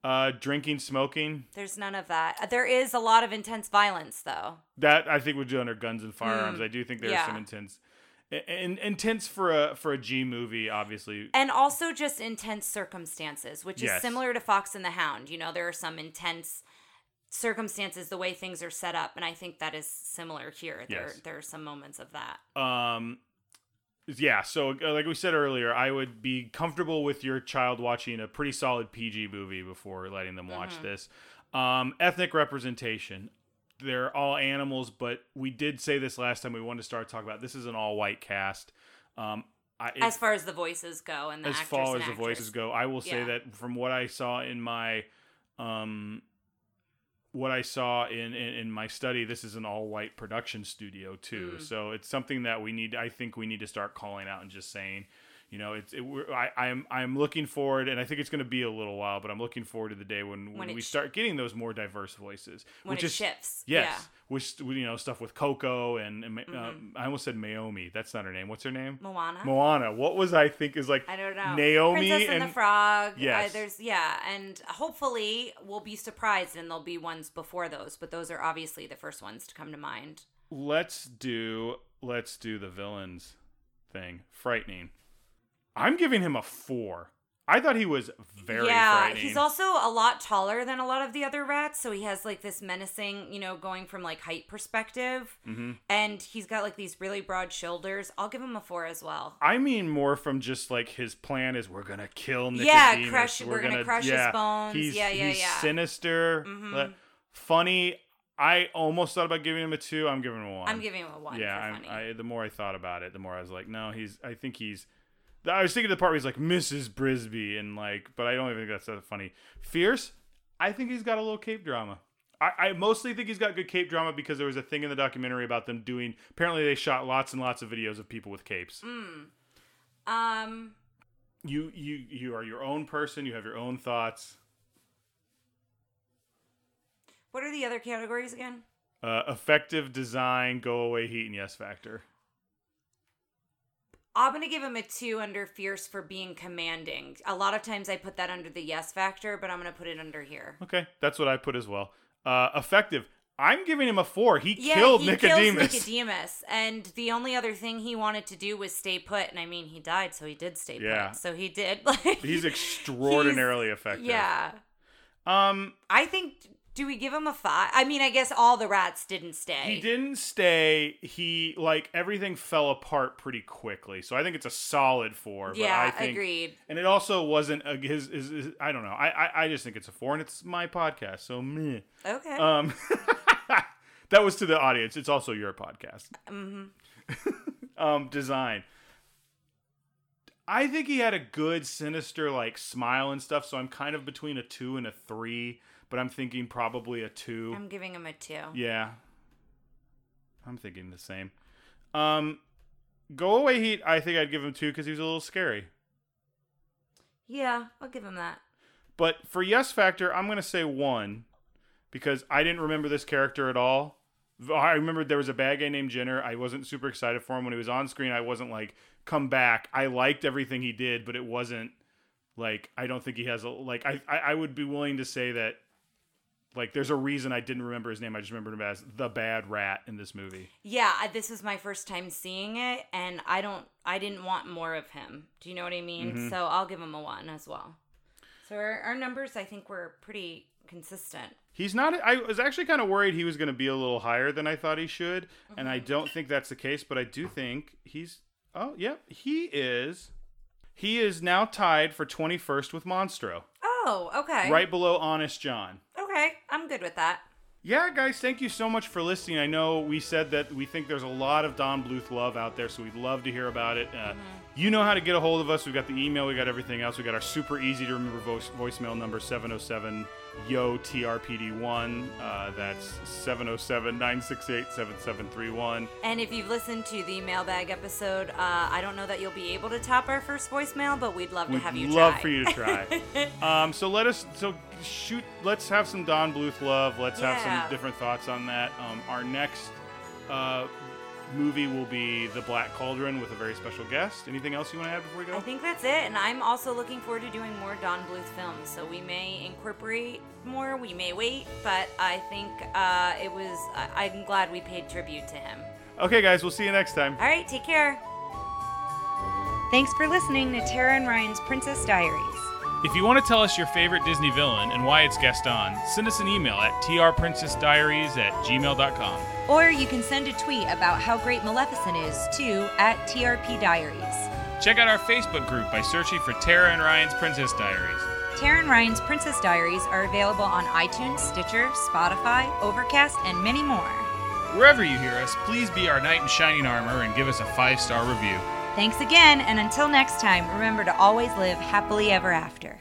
Uh, drinking, smoking. There's none of that. There is a lot of intense violence, though. That I think would do under guns and firearms. I do think there's Mm. yeah. some intense, and intense for a for a G movie, obviously. And also just intense circumstances, which Yes. is similar to Fox and the Hound. You know, there are some intense circumstances, the way things are set up, and I think that is similar here. There, Yes. there are some moments of that. um yeah so uh, like we said earlier i would be comfortable with your child watching a pretty solid pg movie before letting them watch Mm-hmm. this um ethnic representation they're all animals but we did say this last time we wanted to start talking about this is an all white cast um I, it- As far as the voices go, and the as far as the actors. voices go i will say Yeah. that from what i saw in my um what I saw in, in, in my study, this is an all white production studio too. Mm. So it's something that we need. I think we need to start calling out and just saying, you know, it's it, we're, I, I'm I'm looking forward, and I think it's going to be a little while, but I'm looking forward to the day when, when, When we sh- start getting those more diverse voices, when which it is shifts. yes, Yeah. which you know stuff with Coco and, and Mm-hmm. uh, I almost said Naomi. That's not her name. What's her name? Moana. Moana. What was I think is like I don't know. Naomi Princess and, and the Frog. Yes. Uh, there's yeah, and hopefully we'll be surprised and there'll be ones before those, but those are obviously the first ones to come to mind. let's do let's do the villains thing. Frightening. I'm giving him a four. I thought he was very yeah, he's also a lot taller than a lot of the other rats, so he has like this menacing, you know, going from like height perspective, Mhm. and he's got like these really broad shoulders. I'll give him a four as well. I mean more from just like his plan is we're gonna kill Nicodemus. Yeah, crush- we're gonna crush his bones. He's, Yeah, yeah, he's yeah. sinister, Mhm. but funny. I almost thought about giving him a two. I'm giving him a one. I'm giving him a one. yeah, for I'm, funny. I, the more I thought about it, the more I was like, no, he's. I think he's. I was thinking of the part where he's like Mrs. Brisby and like, but I don't even think that's that funny. Fierce, I think he's got a little cape drama. I, I mostly think he's got good cape drama because there was a thing in the documentary about them doing. Apparently, they shot lots and lots of videos of people with capes. Mm. um, You you you are your own person. You have your own thoughts. what are the other categories again? Uh, effective design, go away heat, and yes factor. I'm gonna give him a two under fierce for being commanding. A lot of times I put that under the yes factor, but I'm gonna put it under here. Okay, that's what I put as well. Uh, effective. I'm giving him a four. He Yeah, killed he Nicodemus. Nicodemus, and the only other thing he wanted to do was stay put. And I mean, he died, so he did stay Yeah. put. So he did. [LAUGHS] Like He's extraordinarily effective. Yeah, Um. I think Do we give him a five? I mean, I guess all the rats didn't stay. He didn't stay. He like everything fell apart pretty quickly. So I think it's a solid four. But Yeah, I think, agreed. And it also wasn't a, his, his, his. I don't know. I, I I just think it's a four, and it's my podcast. So meh. Okay. Um, [LAUGHS] that was to the audience. It's also your podcast. hmm [LAUGHS] um, design. I think he had a good, sinister, like smile and stuff. So I'm kind of between a two and a three, but I'm thinking probably a 2 I'm giving him a two. Yeah, I'm thinking the same. Um, go away heat. I think I'd give him two because he was a little scary. Yeah, I'll give him that. But for yes factor, I'm gonna say one because I didn't remember this character at all. I remember there was a bad guy named Jenner. I wasn't super excited for him when he was on screen. I wasn't like come back. I liked everything he did, but it wasn't like I don't think he has a like I I, I would be willing to say that like there's a reason I didn't remember his name. I just remembered him as the bad rat in this movie. Yeah, I- this was my first time seeing it, and I don't, I didn't want more of him. Do you know what I mean? Mhm. So I'll give him a one as well. So our, our numbers, I think, were pretty consistent. He's not. I was actually kind of worried he was going to be a little higher than I thought he should, and I don't think that's the case. But I do think he's. Oh, yep, he is. He is now tied for twenty first with Monstro, Oh, okay. right below Honest John. I'm good with that. Yeah, guys, thank you so much for listening. I know we said that we think there's a lot of Don Bluth love out there, so we'd love to hear about it. Uh, You know how to get a hold of us. We've got the email, we got everything else. We got our super easy to remember voice, voicemail number 707 yo TRPD1. Uh, that's 707 968 7731. And if you've listened to the mailbag episode, uh, I don't know that you'll be able to top our first voicemail, but we'd love to have you. We'd have you love try. for you to try. [LAUGHS] um, so let us so shoot. Let's have some Don Bluth love. Let's have some different thoughts on that. Um, our next uh, movie will be The Black Cauldron with a very special guest. Anything else you want to add before we go? I think that's it, and I'm also looking forward to doing more Don Bluth films. So we may incorporate more, we may wait, but I think uh, it was. I- I'm glad we paid tribute to him. okay, guys, we'll see you next time. All right, take care. Thanks for listening to Tara and Ryan's Princess Diaries. If you want to tell us your favorite Disney villain and why it's Gaston, send us an email at trprincessdiaries at gmail.com. Or you can send a tweet about how great Maleficent is to at TRP Diaries. Check out our Facebook group by searching for Tara and Ryan's Princess Diaries. Tara and Ryan's Princess Diaries are available on iTunes, Stitcher, Spotify, Overcast, and many more. Wherever you hear us, please be our knight in shining armor and give us a five star review. Thanks again, and until next time, remember to always live happily ever after.